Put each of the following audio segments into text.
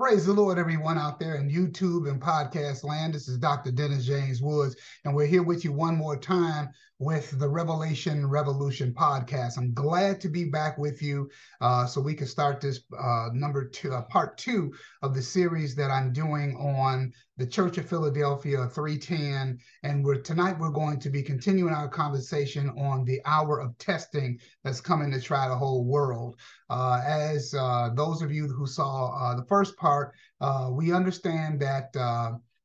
Praise the Lord, everyone out there in YouTube and podcast land. This is Dr. Dennis James Woods, and we're here with you one more time with the Revelation Revolution podcast. I'm glad to be back with you uh, so we can start this uh, number two, uh, part two of the series that I'm doing on the Church of Philadelphia 310. And we're tonight we're going to be continuing our conversation on the hour of testing that's coming to try the whole world. Uh, as uh, those of you who saw uh, the first part, we understand that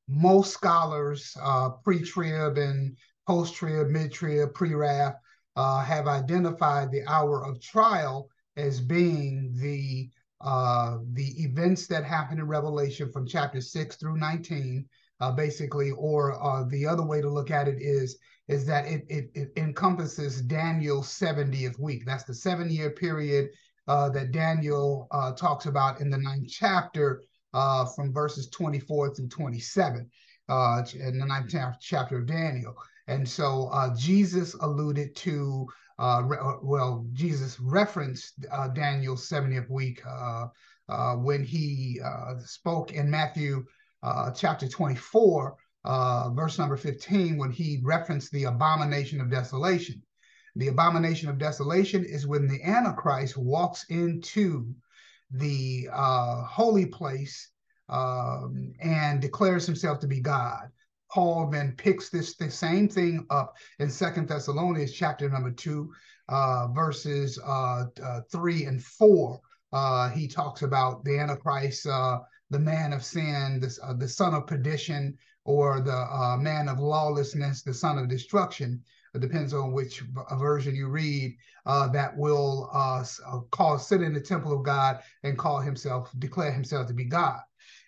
most scholars, pre-trib and post-trib, mid-trib, pre-wrath, have identified the hour of trial as being the uh, the events that happen in Revelation from chapter 6 through 19, uh, basically, or uh, the other way to look at it is is that it, it, it encompasses Daniel's 70th week. That's the seven year period uh, that Daniel uh, talks about in the ninth chapter uh, from verses 24 through 27 uh, in the ninth chapter of Daniel. And so uh, Jesus alluded to, uh, well, Jesus referenced Daniel's 70th week when he spoke in Matthew chapter 24, verse number 15, when he referenced the abomination of desolation. The abomination of desolation is when the Antichrist walks into the uh, holy place um, and declares himself to be God. Paul then picks this the same thing up in Second Thessalonians chapter number two, uh, verses uh, uh three and four. Uh, he talks about the Antichrist, uh, the man of sin, the, the son of perdition, or the man of lawlessness, the son of destruction it depends on which version you read, uh, that will uh, uh, call sit in the temple of God and call himself, declare himself to be God.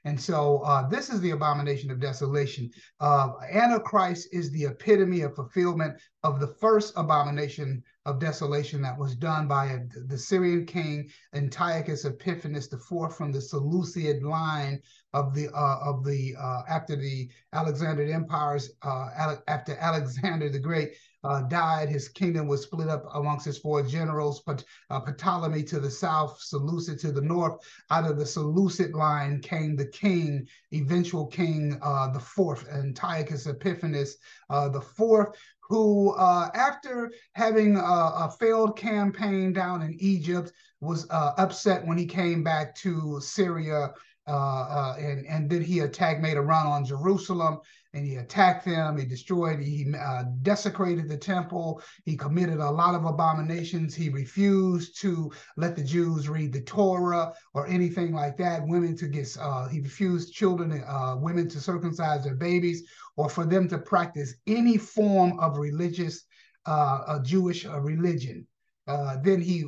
And so uh, this is the abomination of desolation. Uh, Antichrist is the epitome of fulfillment of the first abomination of desolation that was done by a, the Syrian king Antiochus Epiphanes IV from the Seleucid line of the uh, of the uh, after the Alexander empires uh, after Alexander the Great uh, died, his kingdom was split up amongst his four generals, but uh, Ptolemy to the south, Seleucid to the north. Out of the Seleucid line came the king, eventual king, uh, the fourth, Antiochus Epiphanes uh, the fourth, who, uh, after having a, a, failed campaign down in Egypt, was uh, upset when he came back to Syria uh, uh, and and then he attacked, made a run on Jerusalem, and he attacked them. He destroyed, he uh, desecrated the temple. He committed a lot of abominations. He refused to let the Jews read the Torah or anything like that. Women to get, uh, he refused children, uh, women to circumcise their babies, or for them to practice any form of religious, uh, Jewish religion. then he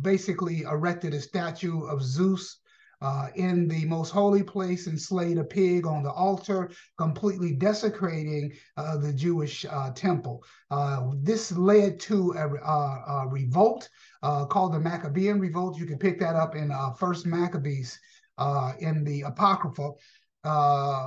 basically erected a statue of Zeus uh, in the most holy place and slayed a pig on the altar, completely desecrating uh, the Jewish uh, temple. Uh, this led to a, a, a revolt uh, called the Maccabean Revolt. You can pick that up in uh, First Maccabees in the Apocrypha.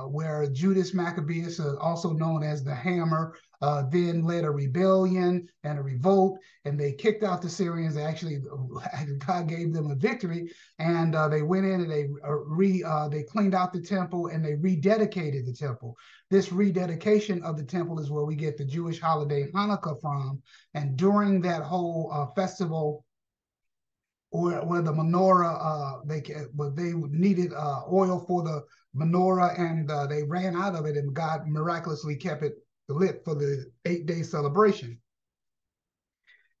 where Judas Maccabeus, also known as the Hammer, uh, then led a rebellion and a revolt, and they kicked out the Syrians. Actually, God gave them a victory, and uh, they went in and they uh, re uh, they cleaned out the temple and they rededicated the temple. This rededication of the temple is where we get the Jewish holiday Hanukkah from, and during that whole uh, festival. Where, where the menorah, uh, they well, they needed oil for the menorah, and they ran out of it, and God miraculously kept it lit for the eight day celebration.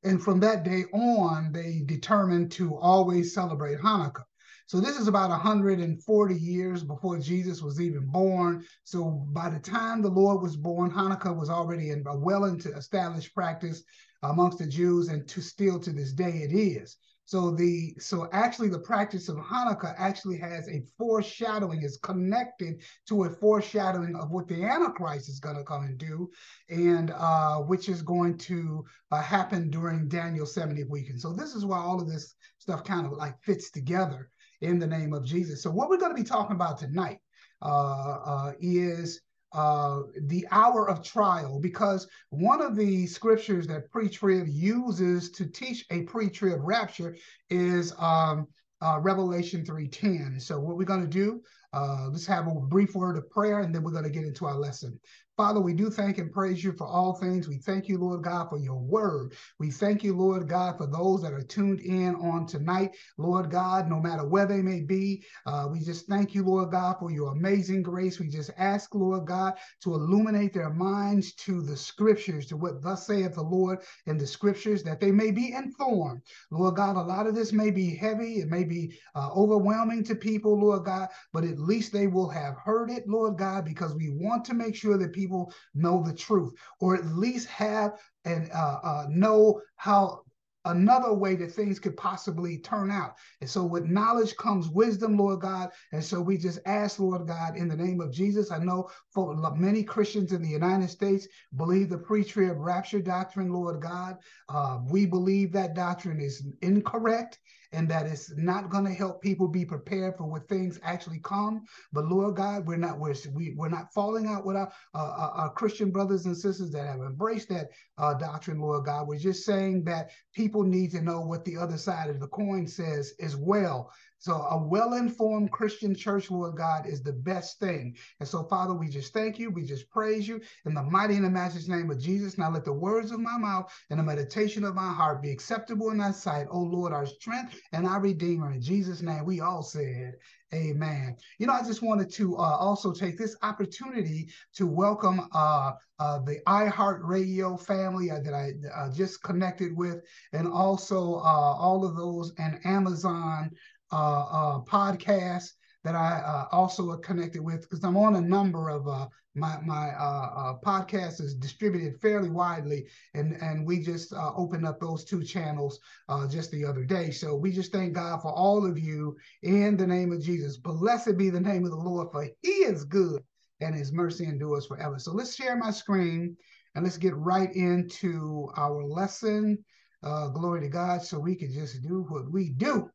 And from that day on, they determined to always celebrate Hanukkah. So this is about 140 years before Jesus was even born. So by the time the Lord was born, Hanukkah was already in a well into established practice amongst the Jews, and to still to this day it is. So the so actually the practice of Hanukkah actually has a foreshadowing, is connected to a foreshadowing of what the Antichrist is going to come and do, and uh, which is going to uh, happen during Daniel's 70th week. And so this is why all of this stuff kind of like fits together in the name of Jesus. So what we're going to be talking about tonight uh, uh is uh, the hour of trial because one of the scriptures that pre-trib uses to teach a pre-trib rapture is um, uh, Revelation 3.10. So what we're going to do, uh, let's have a brief word of prayer, and then we're going to get into our lesson. Father, we do thank and praise you for all things. We thank you, Lord God, for your word. We thank you, Lord God, for those that are tuned in on tonight. Lord God, no matter where they may be, uh, we just thank you, Lord God, for your amazing grace. We just ask, Lord God, to illuminate their minds to the scriptures, to what thus saith the Lord in the scriptures, that they may be informed. Lord God, a lot of this may be heavy, it may be uh, overwhelming to people, Lord God, but at least they will have heard it, Lord God, because we want to make sure that people people know the truth, or at least have and uh, uh, know how another way that things could possibly turn out. And so with knowledge comes wisdom, Lord God. And so we just ask, Lord God, in the name of Jesus. I know for many Christians in the United States believe the pre-trib rapture doctrine, Lord God. Uh, we believe that doctrine is incorrect and that it's not going to help people be prepared for when things actually come. But Lord God, we're not we're we, we're not falling out with our, uh, our Christian brothers and sisters that have embraced that uh, doctrine, Lord God. We're just saying that people need to know what the other side of the coin says as well. So a well-informed Christian church, Lord God, is the best thing. And so, Father, we just thank you. We just praise you in the mighty and the matchless name of Jesus. Now let the words of my mouth and the meditation of my heart be acceptable in thy sight, O Lord, our strength and our redeemer. In Jesus' name, we all said, Amen. You know, I just wanted to uh, also take this opportunity to welcome uh, uh, the iHeartRadio family uh, that I uh, just connected with, and also uh, all of those and Amazon podcasts that I uh, also are connected with because I'm on a number of uh, my my uh, uh, podcast is distributed fairly widely, and and we just uh, opened up those two channels uh, just the other day. So we just thank God for all of you in the name of Jesus. Blessed be the name of the Lord, for He is good and His mercy endures forever. So let's share my screen and let's get right into our lesson. Uh, glory to God, so we can just do what we do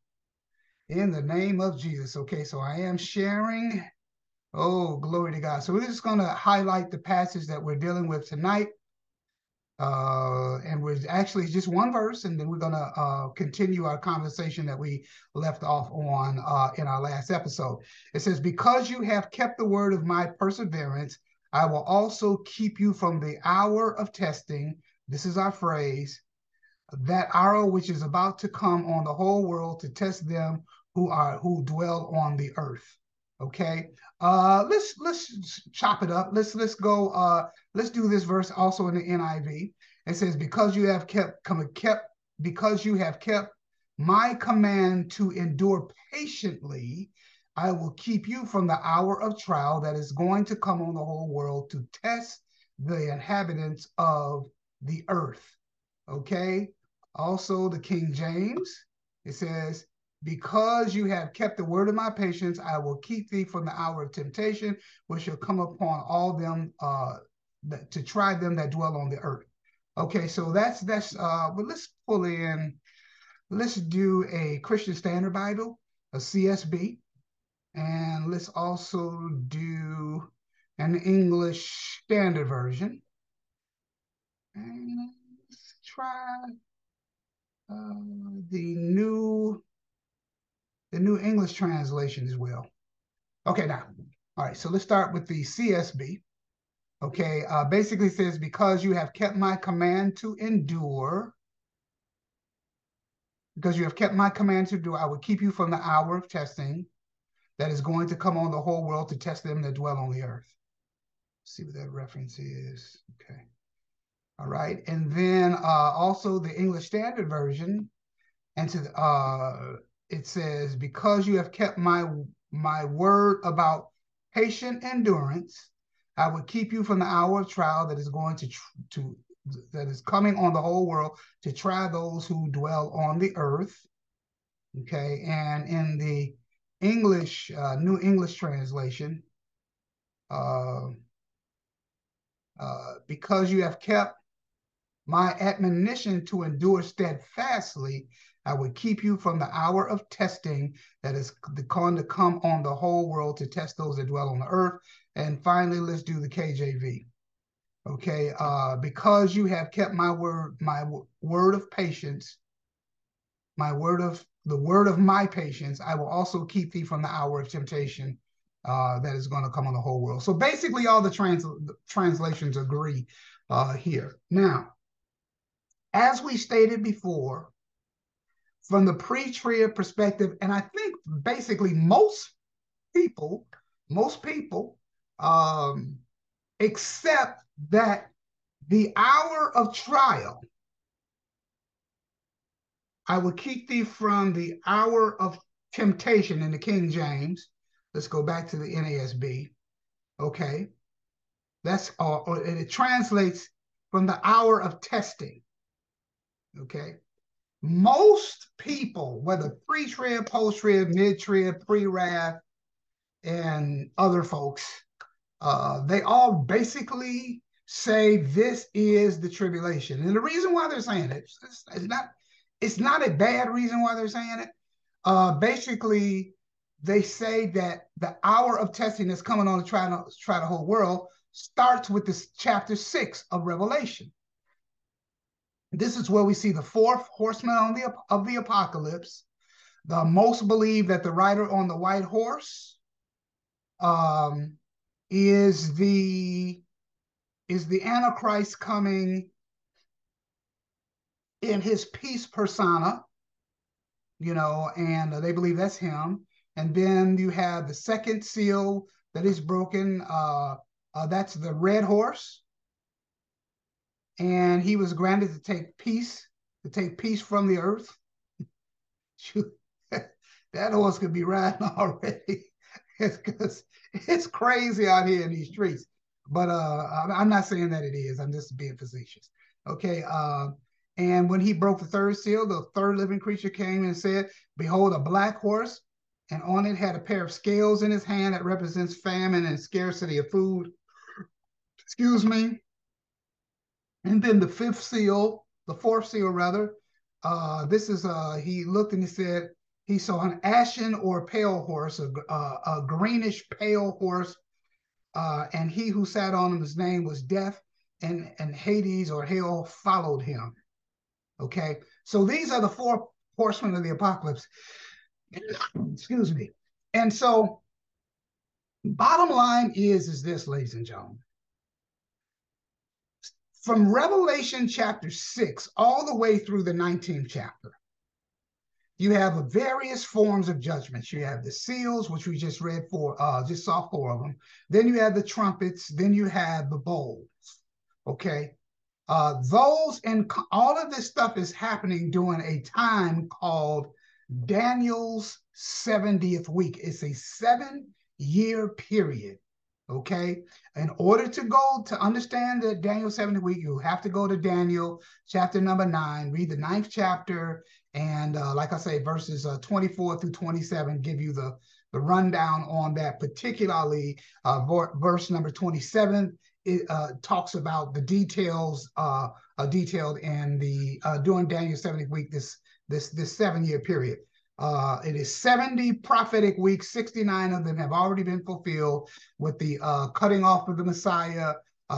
in the name of Jesus. Okay, so I am sharing. Oh, glory to God. So we're just going to highlight the passage that we're dealing with tonight. Uh, and we're actually just one verse, and then we're going to uh, continue our conversation that we left off on uh, in our last episode. It says, Because you have kept the word of my perseverance, I will also keep you from the hour of testing. This is our phrase that hour which is about to come on the whole world to test them who are who dwell on the earth. Okay, uh, let's let's chop it up. Let's let's go. Uh, let's do this verse also in the NIV. It says, "Because you have kept come kept because you have kept my command to endure patiently." I will keep you from the hour of trial that is going to come on the whole world to test the inhabitants of the earth. Okay. Also, the King James, it says, because you have kept the word of my patience, I will keep thee from the hour of temptation, which shall come upon all them uh, that, to try them that dwell on the earth. Okay, so that's that's. Uh, but let's pull in. Let's do a Christian Standard Bible, a CSB, and let's also do an English Standard Version. And let's try uh, the new the New English translation as well. Okay, now, all right, so let's start with the CSB. Okay, uh, basically says, because you have kept my command to endure, because you have kept my command to endure, I will keep you from the hour of testing that is going to come on the whole world to test them that dwell on the earth. Let's see what that reference is. Okay. All right. And then uh, also the English Standard Version and to uh, it says, because you have kept my my word about patient endurance, I will keep you from the hour of trial that is going to to that is coming on the whole world to try those who dwell on the earth. Okay, and in the English uh, New English translation, uh, uh, because you have kept my admonition to endure steadfastly, I would keep you from the hour of testing that is going to come on the whole world to test those that dwell on the earth. And finally, let's do the KJV. Okay, uh, because you have kept my word, my word of patience, my word of the word of my patience, I will also keep thee from the hour of temptation uh, that is going to come on the whole world. So basically, all the, trans- translations agree uh, here. Now, as we stated before, from the pre-trib perspective, and I think basically most people, most people um, accept that the hour of trial, I will keep thee from the hour of temptation in the King James. Let's go back to the NASB. Okay. That's all, or it translates from the hour of testing. Okay. Most people, whether pre trib, post trib, mid trib, pre wrath, and other folks, uh, they all basically say this is the tribulation. And the reason why they're saying it, it's, it's not, it's not a bad reason why they're saying it. Uh, basically, they say that the hour of testing that's coming on to try to try the whole world starts with this chapter six of Revelation. This is where we see the fourth horseman on the, of the apocalypse. The most believe that the rider on the white horse um, is the is the Antichrist coming in his peace persona, you know, and they believe that's him. And then you have the second seal that is broken. Uh, uh, that's the red horse. And he was granted to take peace, to take peace from the earth. that horse could be riding already. it's because it's crazy out here in these streets. But uh, I'm not saying that it is. I'm just being facetious. Okay. Uh, and when he broke the third seal, the third living creature came and said, Behold, a black horse, and on it had a pair of scales in his hand that represents famine and scarcity of food. Excuse me. And then the fifth seal, the fourth seal rather, uh, this is uh, he looked and he said he saw an ashen or pale horse, a, a, a greenish pale horse, uh, and he who sat on him, his name was Death, and and Hades or Hell followed him. Okay, so these are the four horsemen of the apocalypse. Excuse me. And so, bottom line is is this, ladies and gentlemen. From Revelation chapter 6 all the way through the 19th chapter, you have various forms of judgments. You have the seals, which we just read for, uh, just saw four of them. Then you have the trumpets. Then you have the bowls. Okay. Uh, those and all of this stuff is happening during a time called Daniel's 70th week. It's a seven year period. Okay. In order to go to understand the Daniel 70 week, you have to go to Daniel chapter number nine, read the ninth chapter. And uh, like I say, verses uh, 24 through 27 give you the, the rundown on that, particularly uh, verse number 27 it uh, talks about the details uh, uh, detailed in the uh, during Daniel 70 week this this this seven year period. Uh, it is 70 prophetic weeks. 69 of them have already been fulfilled with the uh, cutting off of the Messiah,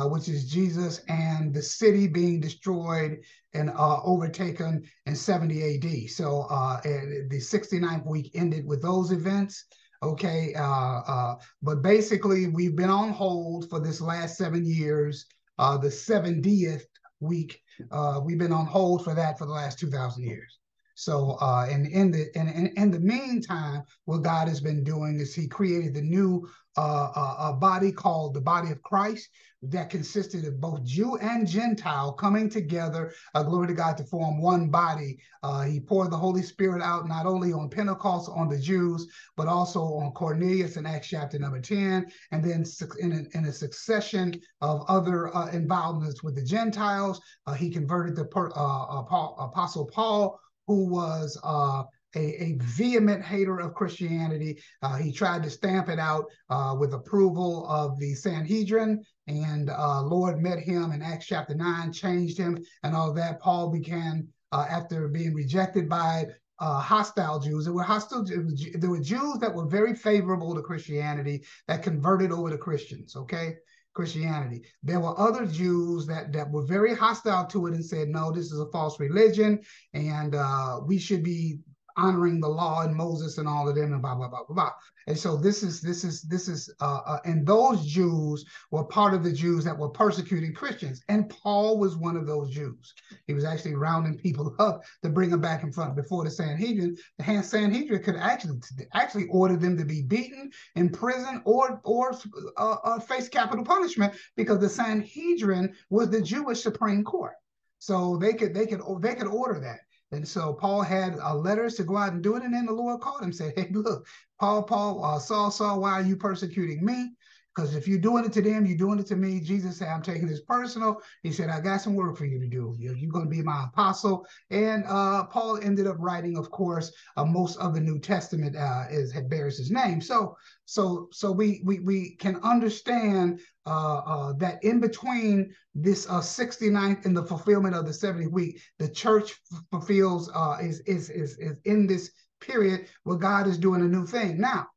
which is Jesus, and the city being destroyed and overtaken in 70 AD. So the 69th week ended with those events. Okay, uh, uh, but basically we've been on hold for this last seven years. Uh, the 70th week, uh, we've been on hold for that for the last 2,000 years. So, uh, and in the in, in, in the meantime, what God has been doing is He created the new uh, uh, a body called the body of Christ that consisted of both Jew and Gentile coming together, uh, glory to God, to form one body. Uh, he poured the Holy Spirit out not only on Pentecost on the Jews, but also on Cornelius in Acts chapter number 10, and then in a, in a succession of other uh, involvements with the Gentiles. Uh, he converted the per, Apostle Paul who was uh, a, a, vehement hater of Christianity. Uh, he tried to stamp it out uh, with approval of the Sanhedrin, and uh, Lord met him in Acts chapter 9, changed him, and all that. Paul began, uh, after being rejected by uh, hostile Jews. There were hostile. There were Jews that were very favorable to Christianity that converted over to Christians. Okay, Christianity. There were other Jews that that were very hostile to it and said, no, this is a false religion, and uh, we should be honoring the law and Moses and all of them and blah blah blah blah blah. And so this is this is this is uh, uh, and those Jews were part of the Jews that were persecuting Christians, and Paul was one of those Jews. He was actually rounding people up to bring them back in front before the Sanhedrin. The Sanhedrin could actually actually order them to be beaten, in prison, or or uh, uh, face capital punishment because the Sanhedrin was the Jewish Supreme Court. So they could they could they could order that. And so Paul had uh, letters to go out and do it. And then the Lord called him, said, Hey, look, Paul, Paul, uh, Saul, Saul, why are you persecuting me? Because if you're doing it to them, you're doing it to me. Jesus said, I'm taking this personal. He said, I got some work for you to do. You're, you're going to be my apostle. And uh, Paul ended up writing, of course, uh, most of the New Testament uh, is bears his name. So, so, so we we we can understand uh, uh, that in between this uh, 69th and the fulfillment of the 70th week, the church fulfills uh, is, is is is in this period where God is doing a new thing. Now,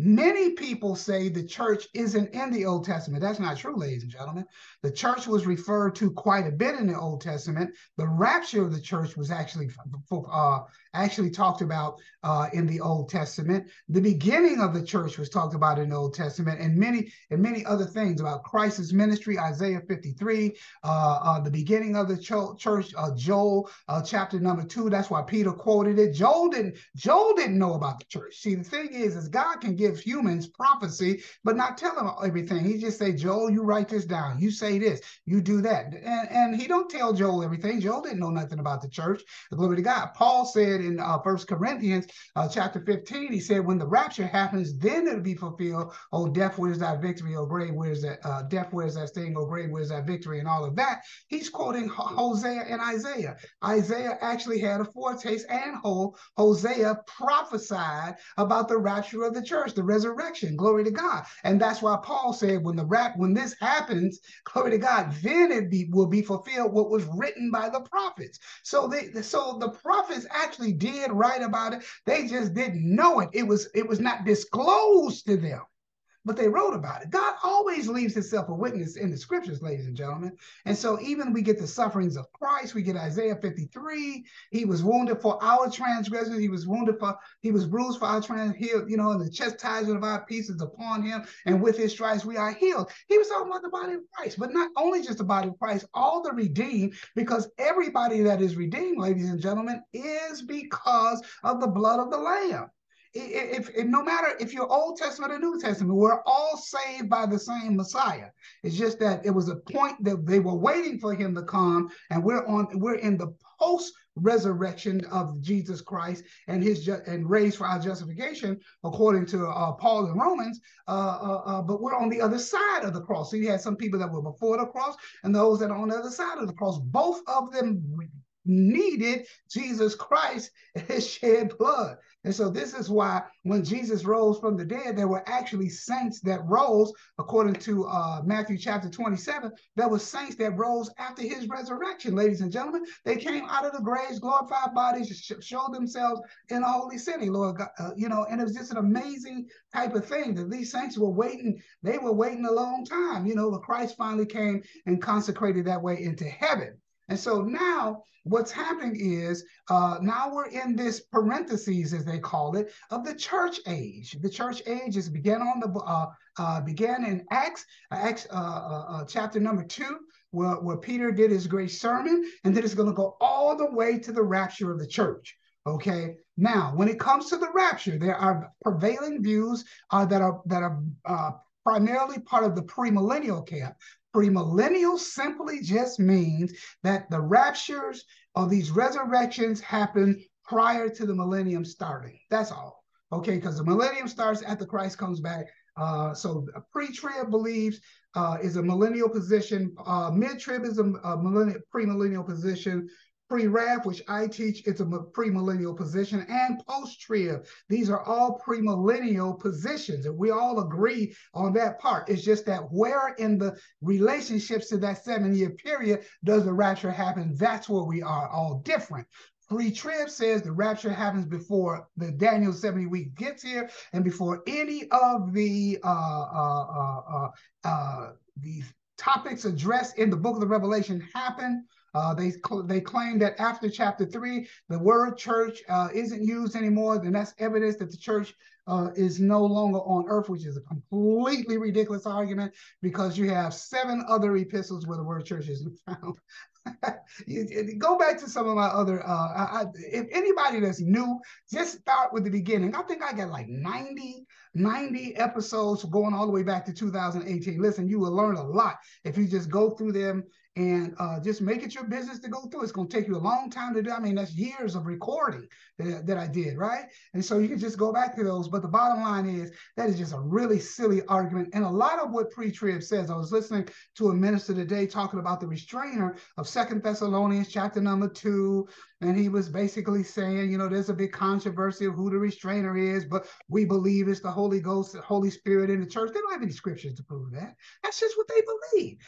Many people say the church isn't in the Old Testament. That's not true, ladies and gentlemen. The church was referred to quite a bit in the Old Testament. The rapture of the church was actually uh, actually talked about uh, in the Old Testament. The beginning of the church was talked about in the Old Testament, and many and many other things about Christ's ministry. Isaiah 53, uh, uh the beginning of the church. Uh, Joel uh, chapter number two. That's why Peter quoted it. Joel didn't. Joel didn't know about the church. See, the thing is, is God can give give humans prophecy, but not tell them everything. He just say, Joel, you write this down. You say this. You do that. And, and he don't tell Joel everything. Joel didn't know nothing about the church. The glory to God. Paul said in uh, First Corinthians uh, chapter 15, he said, when the rapture happens, then it'll be fulfilled. Oh, death, where's that victory? Oh, grave, where's that? Uh, death, where's that sting? Oh, grave, where's that victory? And all of that. He's quoting Hosea and Isaiah. Isaiah actually had a foretaste and whole. Hosea prophesied about the rapture of the church the resurrection. Glory to God. And that's why Paul said, when the rap, when this happens, glory to God, then it be, will be fulfilled what was written by the prophets. So they, so the prophets actually did write about it. They just didn't know it. It was, it was not disclosed to them but they wrote about it. God always leaves himself a witness in the scriptures, ladies and gentlemen. And so even we get the sufferings of Christ, we get Isaiah 53. He was wounded for our transgressions. He was wounded for, he was bruised for our trans, healed, you know, and the chastisement of our pieces upon him. And with his stripes, we are healed. He was talking about the body of Christ, but not only just the body of Christ, all the redeemed, because everybody that is redeemed, ladies and gentlemen, is because of the blood of the Lamb if, if, no matter if you're Old Testament or New Testament, we're all saved by the same Messiah. It's just that it was a point that they were waiting for him to come, and we're on we're in the post resurrection of Jesus Christ and his ju- and raised for our justification, according to uh, Paul in Romans. Uh, uh, uh, but we're on the other side of the cross. So you had some people that were before the cross and those that are on the other side of the cross. Both of them needed Jesus Christ and his shed blood. And so this is why when Jesus rose from the dead, there were actually saints that rose, according to uh, Matthew chapter 27, there were saints that rose after his resurrection, ladies and gentlemen. They came out of the graves, glorified bodies, sh- showed themselves in the holy city, Lord God, uh, you know, and it was just an amazing type of thing that these saints were waiting. They were waiting a long time. You know, the Christ finally came and consecrated that way into heaven. And so now what's happening is uh, now we're in this parentheses, as they call it, of the church age. The church age is began on the uh, uh, began in Acts, uh, Acts uh, uh, chapter number two, where, where Peter did his great sermon, and then it's going to go all the way to the rapture of the church. Okay. Now, when it comes to the rapture, there are prevailing views that are that are primarily part of the premillennial camp. Premillennial simply just means that the raptures or these resurrections happen prior to the millennium starting. That's all. Okay, because the millennium starts after Christ comes back. Uh, so pre-trib believes uh, is a millennial position. Uh, mid-trib is a, a millennial, pre-millennial position pre-rap, which I teach, it's a premillennial position, and post-trib. These are all premillennial positions, and we all agree on that part. It's just that where in the relationships to that seven-year period does the rapture happen? That's where we are all different. Pre-trib says the rapture happens before the Daniel 70 week gets here and before any of the uh, uh, uh, uh, uh, the topics addressed in the book of the Revelation happen. Uh, they cl- they claim that after chapter three, the word church uh, isn't used anymore. Then that's evidence that the church uh, is no longer on earth, which is a completely ridiculous argument because you have seven other epistles where the word church isn't found. go back to some of my other. Uh, I, if anybody that's new, just start with the beginning. I think I got like 90, 90 episodes going all the way back to 2018. Listen, you will learn a lot if you just go through them and uh, just make it your business to go through. It's going to take you a long time to do. I mean, that's years of recording that, that I did, right? And so you can just go back to those. But the bottom line is that is just a really silly argument. And a lot of what pre-trib says, I was listening to a minister today talking about the restrainer of Second Thessalonians chapter number two, and he was basically saying, you know, there's a big controversy of who the restrainer is, but we believe it's the Holy Ghost, the Holy Spirit in the church. They don't have any scriptures to prove that. That's just what they believe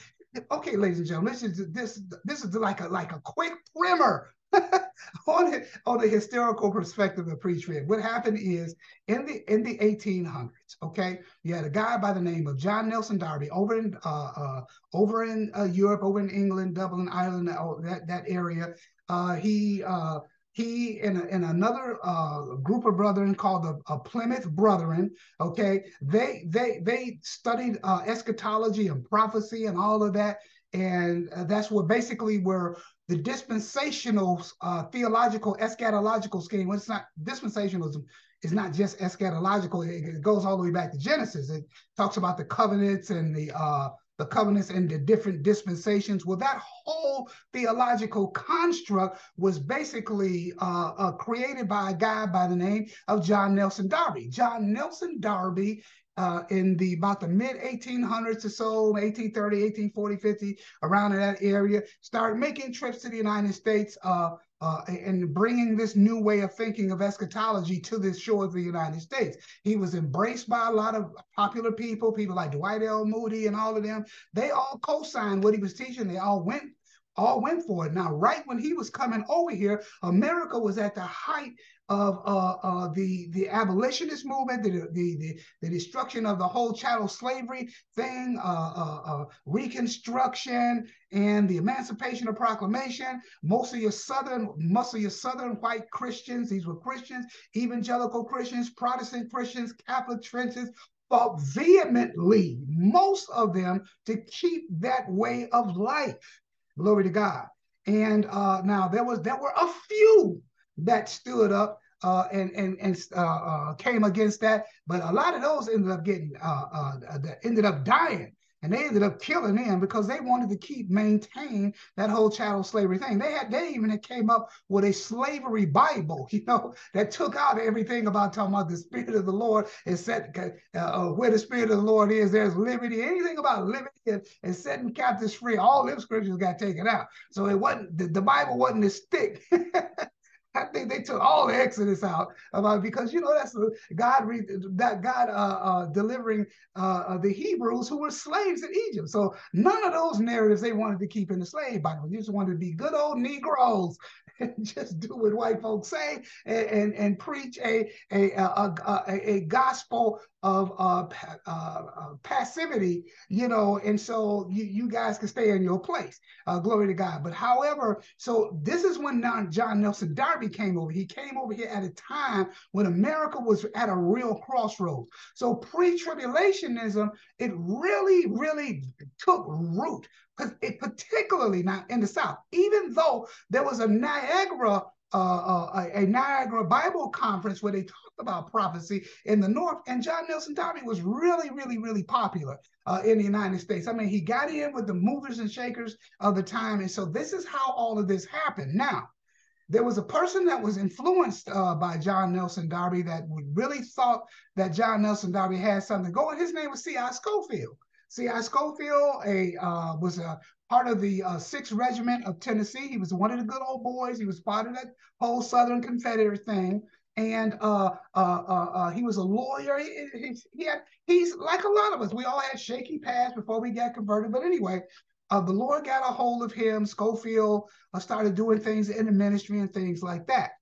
okay, ladies and gentlemen, this is this this is like a like a quick primer on it, on the historical perspective of pre-trib. What happened is in the in the 1800s, okay, you had a guy by the name of John Nelson Darby over in uh, uh, over in uh, Europe, over in England, Dublin, Ireland, that that area. Uh, he uh, he and, and another uh, group of brethren called the uh, Plymouth Brethren. Okay, they they they studied uh, eschatology and prophecy and all of that, and uh, that's what basically where the dispensational uh, theological eschatological scheme. It's not dispensationalism is not just eschatological; it, it, goes all the way back to Genesis. It talks about the covenants and the uh, the covenants and the different dispensations. Well, that whole theological construct was basically uh, uh, created by a guy by the name of John Nelson Darby. John Nelson Darby uh, in the about the mid 1800s or so, 1830, 1840, 50, around in that area, started making trips to the United States uh, uh, and bringing this new way of thinking of eschatology to the shores of the United States. He was embraced by a lot of popular people, people like Dwight L. Moody and all of them. They all co-signed what he was teaching. They all went all went for it. Now, right when he was coming over here, America was at the height of uh, uh, the the abolitionist movement, the, the, the the destruction of the whole chattel slavery thing, uh, uh, uh, Reconstruction, and the Emancipation of Proclamation. Most of your southern, most of your southern white Christians, these were Christians, evangelical Christians, Protestant Christians, Catholic Christians, fought vehemently, most of them, to keep that way of life. Glory to God. And uh, now there was there were a few that stood up uh, and and and uh, uh, came against that. But a lot of those ended up getting uh, uh, ended up dying, and they ended up killing them because they wanted to keep maintain that whole chattel slavery thing. They had they even came up with a slavery Bible, you know, that took out everything about talking about the spirit of the Lord and said uh, where the spirit of the Lord is, there's liberty. Anything about liberty and, and setting captives free, all them scriptures got taken out. So it wasn't the, the Bible wasn't a thick I think they took all the Exodus out about because you know that's God that God uh, uh, delivering uh, uh, the Hebrews who were slaves in Egypt. So none of those narratives they wanted to keep in the slave Bible. They just wanted to be good old Negroes and just do what white folks say and and, and preach a a, a a, a gospel of uh, uh, uh, passivity, you know, and so you, you guys can stay in your place. Uh, glory to God. But however, so this is when John Nelson Darby came over. He came over here at a time when America was at a real crossroads. So pre-tribulationism, it really, really took root it particularly not in the South, even though there was a Niagara uh, uh, a, Niagara Bible conference where they talked about prophecy in the North. And John Nelson Darby was really, really, really popular uh, in the United States. I mean, he got in with the movers and shakers of the time. And so this is how all of this happened. Now, there was a person that was influenced uh, by John Nelson Darby that really thought that John Nelson Darby had something going. His name was C.I. Scofield. C.I. Scofield a, uh, was a part of the uh, 6th Regiment of Tennessee. He was one of the good old boys. He was part of that whole Southern Confederate thing. And uh, uh, uh, uh he was a lawyer. He, he, he, had, he's like a lot of us. We all had shaky past before we got converted. But anyway, uh, the Lord got a hold of him. Scofield started doing things in the ministry and things like that.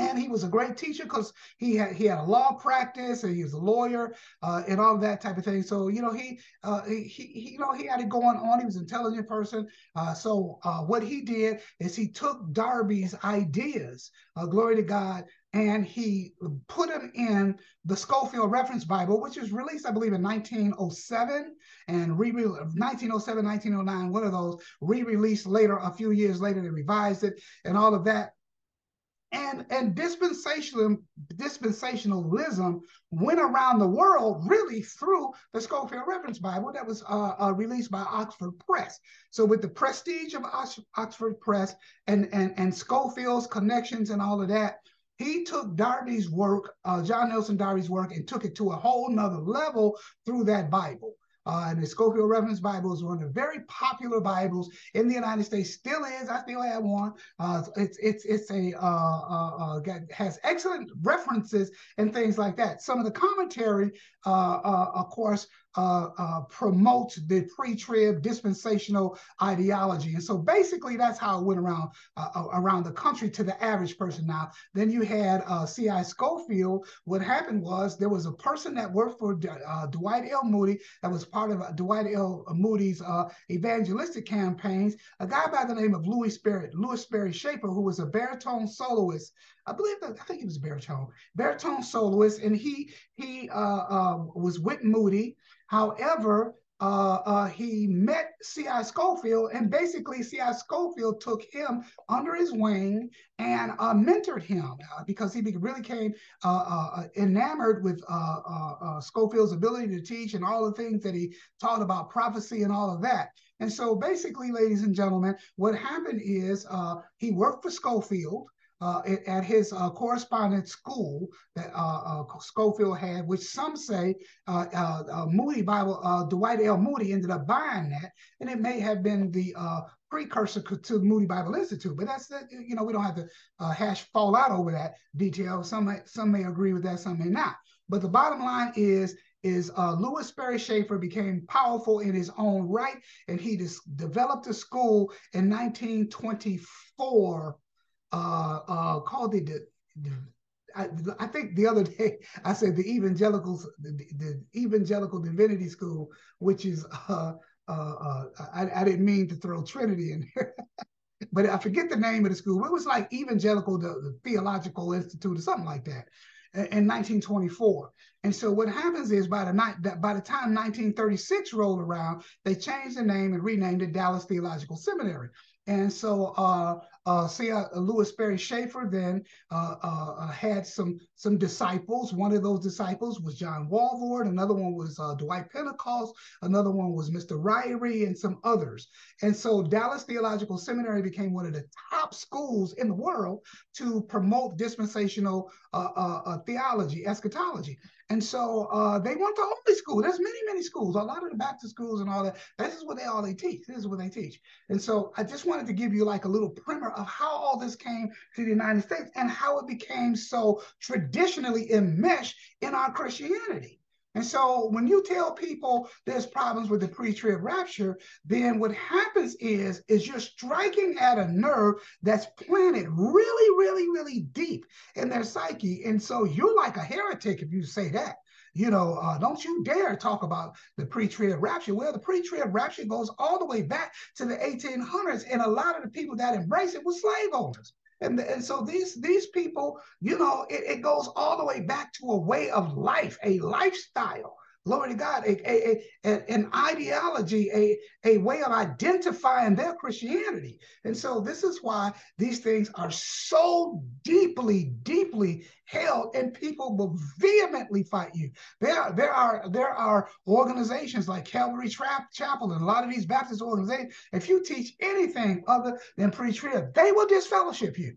And he was a great teacher because he had he had a law practice and he was a lawyer uh, and all that type of thing. So you know he, uh, he, he you know he had it going on. He was an intelligent person. Uh, so uh, what he did is he took Darby's ideas, uh, glory to God, and he put them in the Scofield Reference Bible, which was released, I believe, in 1907 and re 1907, 1909, one of those re-released later, a few years later, they revised it and all of that and and dispensationalism dispensationalism went around the world really through the Scofield Reference Bible that was uh, uh, released by Oxford Press. So with the prestige of Oxford Press and and and Scofield's connections and all of that, he took Darby's work, uh, John Nelson Darby's work, and took it to a whole nother level through that Bible. Uh, and the Scofield Reference Bible is one of the very popular Bibles in the United States. Still is. I still have one. Uh, it's it's it's a uh, uh, uh has excellent references and things like that. Some of the commentary, uh, of course, uh, uh, the pre-trib dispensational ideology. And so basically that's how it went around uh, uh around the country to the average person. Now, then you had uh, C.I. Scofield. What happened was there was a person that worked for uh, Dwight L. Moody that was part of Dwight L. Moody's evangelistic campaigns, a guy by the name of Lewis Sperry, Lewis Sperry Chafer, who was a baritone soloist I believe that I think he was baritone, baritone soloist, and he he uh, uh, was with Moody. However, uh, uh, he met C.I. Scofield, and basically C.I. Scofield took him under his wing and uh, mentored him uh, because he really came uh, uh, enamored with Scofield's ability to teach and all the things that he taught about prophecy and all of that. And so basically, ladies and gentlemen, what happened is he worked for Scofield uh, at his uh, correspondence school that uh, uh, Scofield had, which some say uh, uh, Moody Bible, Dwight L. Moody ended up buying that, and it may have been the precursor to Moody Bible Institute. But that's you know we don't have to hash fall out over that detail. Some may, some may agree with that, some may not. But the bottom line is is uh, Lewis Sperry Chafer became powerful in his own right, and he just developed a school in 1924 uh, uh, called the, the I, I, think the other day I said the evangelicals, the, the evangelical divinity school, which is uh, uh, uh, I, I, didn't mean to throw Trinity in there, but I forget the name of the school. It was like Evangelical the, the Theological Institute or something like that in 1924. And so what happens is by the night that by the time 1936 rolled around, they changed the name and renamed it Dallas Theological Seminary. And so uh, uh, see, uh, Lewis Sperry Chafer then uh, uh, uh, had some some disciples. One of those disciples was John Walvoord. Another one was uh, Dwight Pentecost. Another one was Mr. Ryrie and some others. And so Dallas Theological Seminary became one of the top schools in the world to promote dispensational uh theology, eschatology. And so uh, they went to only school. There's many, many schools. A lot of the Baptist schools and all that. This is what they all they teach. This is what they teach. And so I just wanted to give you like a little primer of how all this came to the United States and how it became so traditionally enmeshed in our Christianity. And so when you tell people there's problems with the pre-trib rapture, then what happens is, is you're striking at a nerve that's planted really, really, really deep in their psyche. And so you're like a heretic if you say that. You know, uh, don't you dare talk about the pre-trib rapture. Well, the pre-trib rapture goes all the way back to the 1800s, and a lot of the people that embrace it were slave owners. And, and so these these people, you know, it, it goes all the way back to a way of life, a lifestyle. Glory to God, a, a, a, an ideology, a, a way of identifying their Christianity. And so this is why these things are so deeply, deeply held, and people will vehemently fight you. There, there are there are organizations like Calvary Trap Chapel and a lot of these Baptist organizations. If you teach anything other than pre-trib, they will disfellowship you.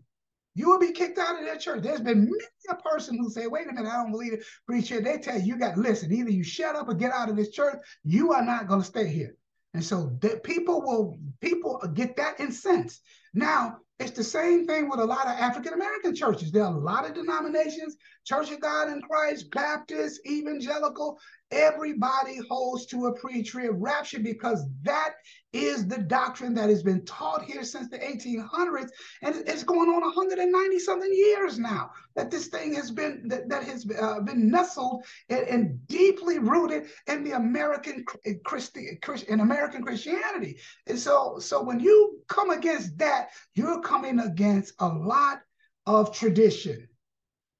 You will be kicked out of that church. There's been many a person who say, wait a minute, I don't believe it. Preacher, they tell you, you got to listen. Either you shut up or get out of this church. You are not going to stay here. And so that people will people get that incensed. Now, it's the same thing with a lot of African American churches. There are a lot of denominations, Church of God in Christ, Baptist, Evangelical. Everybody holds to a pre-trib rapture because that is the doctrine that has been taught here since the 1800s and it's going on 190 something years now that this thing has been that, that has uh, been nestled and, and, deeply rooted in the american christian in american christianity. And so so when you come against that you're coming against a lot of tradition.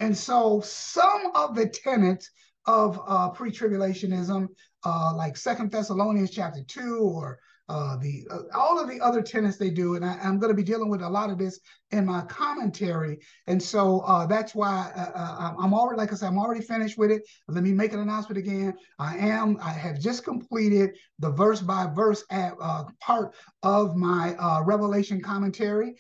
And so some of the tenets of uh, pre-tribulationism, uh, like Second Thessalonians chapter two, or uh, the uh, all of the other tenets they do, and I, am going to be dealing with a lot of this in my commentary, and so uh, that's why uh, uh, I'm already, like I said, I'm already finished with it. Let me make an announcement again. I am, I have just completed the verse by verse at, part of my Revelation commentary.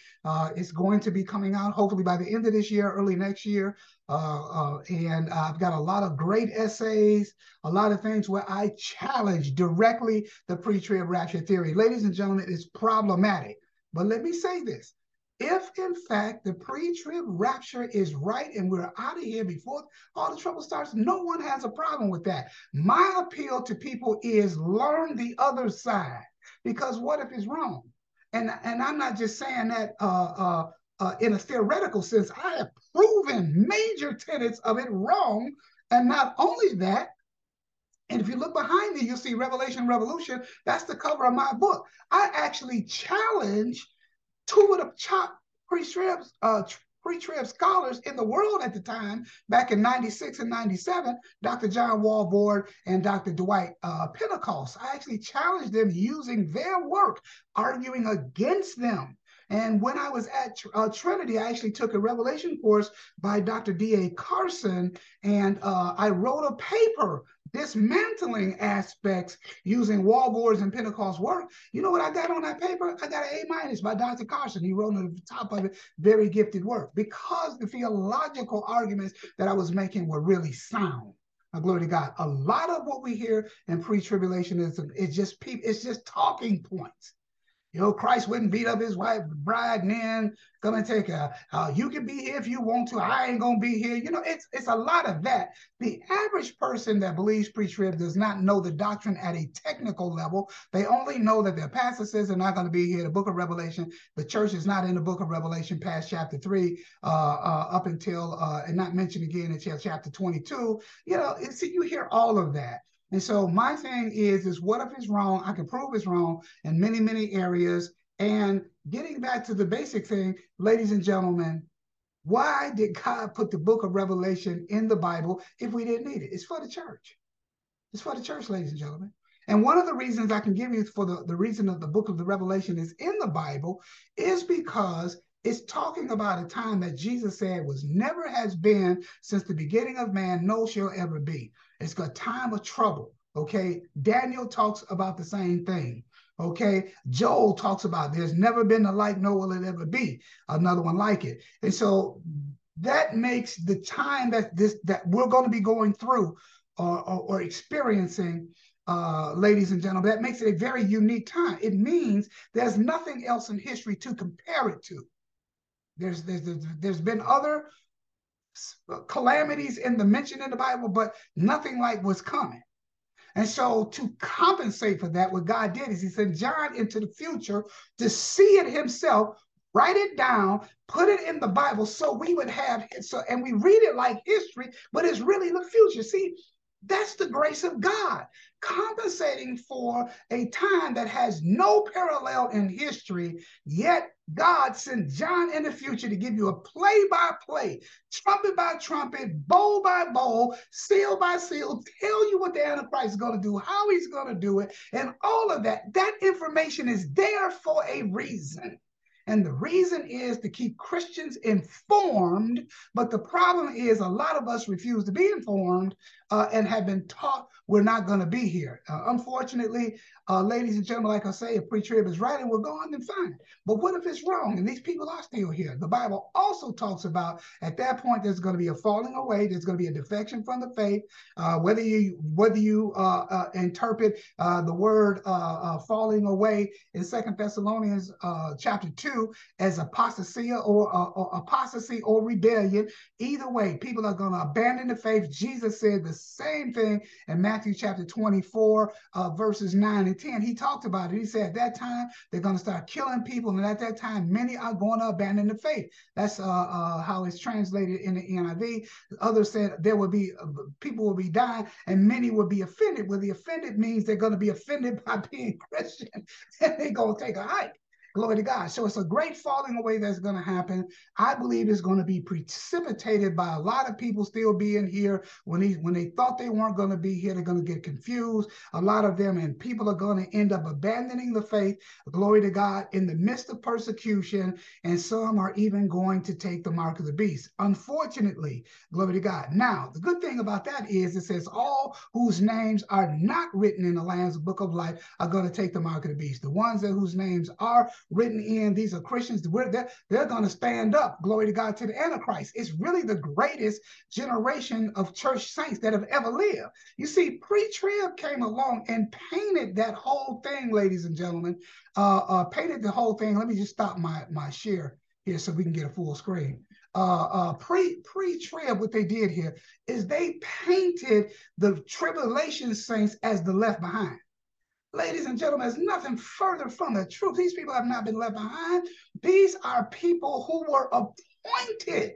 it's going to be coming out hopefully by the end of this year, early next year. Uh, uh, and I've got a lot of great essays, a lot of things where I challenge directly the pre-trib rapture theory. Ladies and gentlemen, it's problematic. But let me say this. If in fact the pre-trib rapture is right and we're out of here before all the trouble starts, no one has a problem with that. My appeal to people is learn the other side because what if it's wrong? And, and I'm not just saying that uh, uh, in a theoretical sense, I have proven major tenets of it wrong. And not only that, and if you look behind me, you'll see Revelation Revolution. That's the cover of my book. I actually challenge two of the top pre-trib, uh, pre-trib scholars in the world at the time, back in 96 and 97, Dr. John Walvoord and Dr. Dwight uh, Pentecost. I actually challenged them using their work, arguing against them and when I was at uh, Trinity, I actually took a revelation course by Dr. D.A. Carson, and uh, I wrote a paper dismantling aspects using Walvoord's and Pentecost work. You know what I got on that paper? I got an A minus by Dr. Carson. He wrote on the top of it, very gifted work, because the theological arguments that I was making were really sound. Now, glory to God. A lot of what we hear in pre-tribulationism is just people, it's just talking points. You know, Christ wouldn't beat up his wife, bride, and then come and take her. uh, you can be here if you want to. I ain't gonna be here. You know, it's it's a lot of that. The average person that believes pre-trib does not know the doctrine at a technical level. They only know that their pastor says they're not going to be here. The book of Revelation, the church is not in the book of Revelation past chapter three, uh, uh, up until uh, and not mentioned again until chapter 22. You know, see, you hear all of that. And so my thing is, is what if it's wrong? I can prove it's wrong in many, many areas. And getting back to the basic thing, ladies and gentlemen, why did God put the book of Revelation in the Bible if we didn't need it? It's for the church. It's for the church, ladies and gentlemen. And one of the reasons I can give you for the, the reason that the book of the Revelation is in the Bible is because it's talking about a time that Jesus said was never has been since the beginning of man, no shall ever be. It's a time of trouble. Okay. Daniel talks about the same thing. Okay. Joel talks about there's never been a like, nor will it ever be another one like it. And so that makes the time that this that we're going to be going through or, or, or experiencing uh, ladies and gentlemen, that makes it a very unique time. It means there's nothing else in history to compare it to. There's there's there's, there's been other Uh, calamities in the mention in the Bible, but nothing like what's coming. And so, to compensate for that, what God did is He sent John into the future to see it himself, write it down, put it in the Bible, so we would have it. So, and we read it like history, but it's really the future. See, that's the grace of God, compensating for a time that has no parallel in history, yet God sent John in the future to give you a play by play, trumpet by trumpet, bowl by bowl, seal by seal, tell you what the Antichrist is going to do, how he's going to do it, and all of that. That information is there for a reason. And the reason is to keep Christians informed. But the problem is a lot of us refuse to be informed uh, and have been taught we're not going to be here. Uh, unfortunately, uh, ladies and gentlemen, like I say, if pre-trib is right and we're going, then fine. But what if it's wrong and these people are still here? The Bible also talks about at that point there's going to be a falling away, there's going to be a defection from the faith. Uh, whether you whether you uh, uh, interpret uh, the word falling away in Second Thessalonians chapter two as apostasy or, or, or apostasy or rebellion. Either way, people are going to abandon the faith. Jesus said the same thing in Matthew chapter 24, uh, verses 9 and 10. He talked about it. He said at that time they're going to start killing people, and at that time many are going to abandon the faith. That's uh, uh, how it's translated in the NIV. Others said there will be uh, people will be dying, and many will be offended. Well, the offended means they're going to be offended by being Christian, and they're going to take a hike. Glory to God. So it's a great falling away that's going to happen. I believe it's going to be precipitated by a lot of people still being here when they when they thought they weren't going to be here. They're going to get confused. A lot of them and people are going to end up abandoning the faith. Glory to God in the midst of persecution, and some are even going to take the mark of the beast. Unfortunately, glory to God. Now the good thing about that is it says all whose names are not written in the Lamb's book of life are going to take the mark of the beast. The ones that whose names are written in. These are Christians. They're, they're going to stand up, glory to God, to the Antichrist. It's really the greatest generation of church saints that have ever lived. You see, pre-trib came along and painted that whole thing, ladies and gentlemen, uh, uh, painted the whole thing. Let me just stop my, my share here so we can get a full screen. Uh, uh, pre pre trib, what they did here is they painted the tribulation saints as the left behind. Ladies and gentlemen, there's nothing further from the truth. These people have not been left behind. These are people who were appointed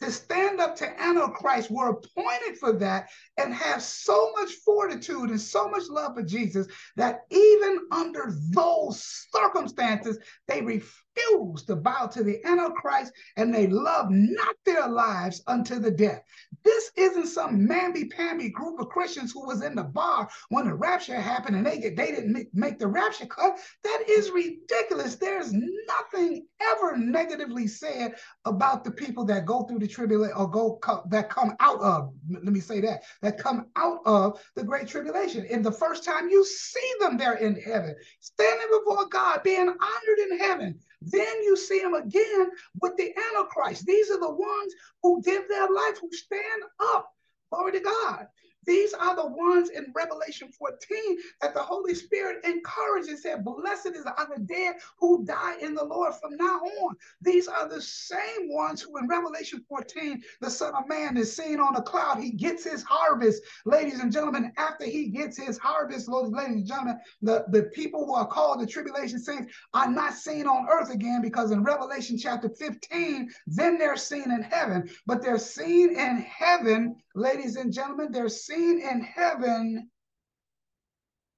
to stand up to Antichrist, were appointed for that, and have so much fortitude and so much love for Jesus that even under those circumstances, they refuse refuse to bow to the Antichrist and they love not their lives unto the death. This isn't some mamby-pamby group of Christians who was in the bar when the rapture happened and they get they didn't make the rapture cut. That is ridiculous. There's nothing ever negatively said about the people that go through the tribulation or go that come out of. Let me say that that come out of the great tribulation. And the first time you see them, they're in heaven, standing before God, being honored in heaven. Then you see them again with the Antichrist. These are the ones who give their life, who stand up. Glory to God. These are the ones in Revelation 14 that the Holy Spirit encourages, said, Blessed is are the dead who die in the Lord from now on. These are the same ones who in Revelation 14, the Son of Man is seen on a cloud. He gets his harvest. Ladies and gentlemen, after he gets his harvest, ladies and gentlemen, the, the people who are called the tribulation saints are not seen on earth again because in Revelation chapter 15, then they're seen in heaven. But they're seen in heaven, ladies and gentlemen, they're seen in heaven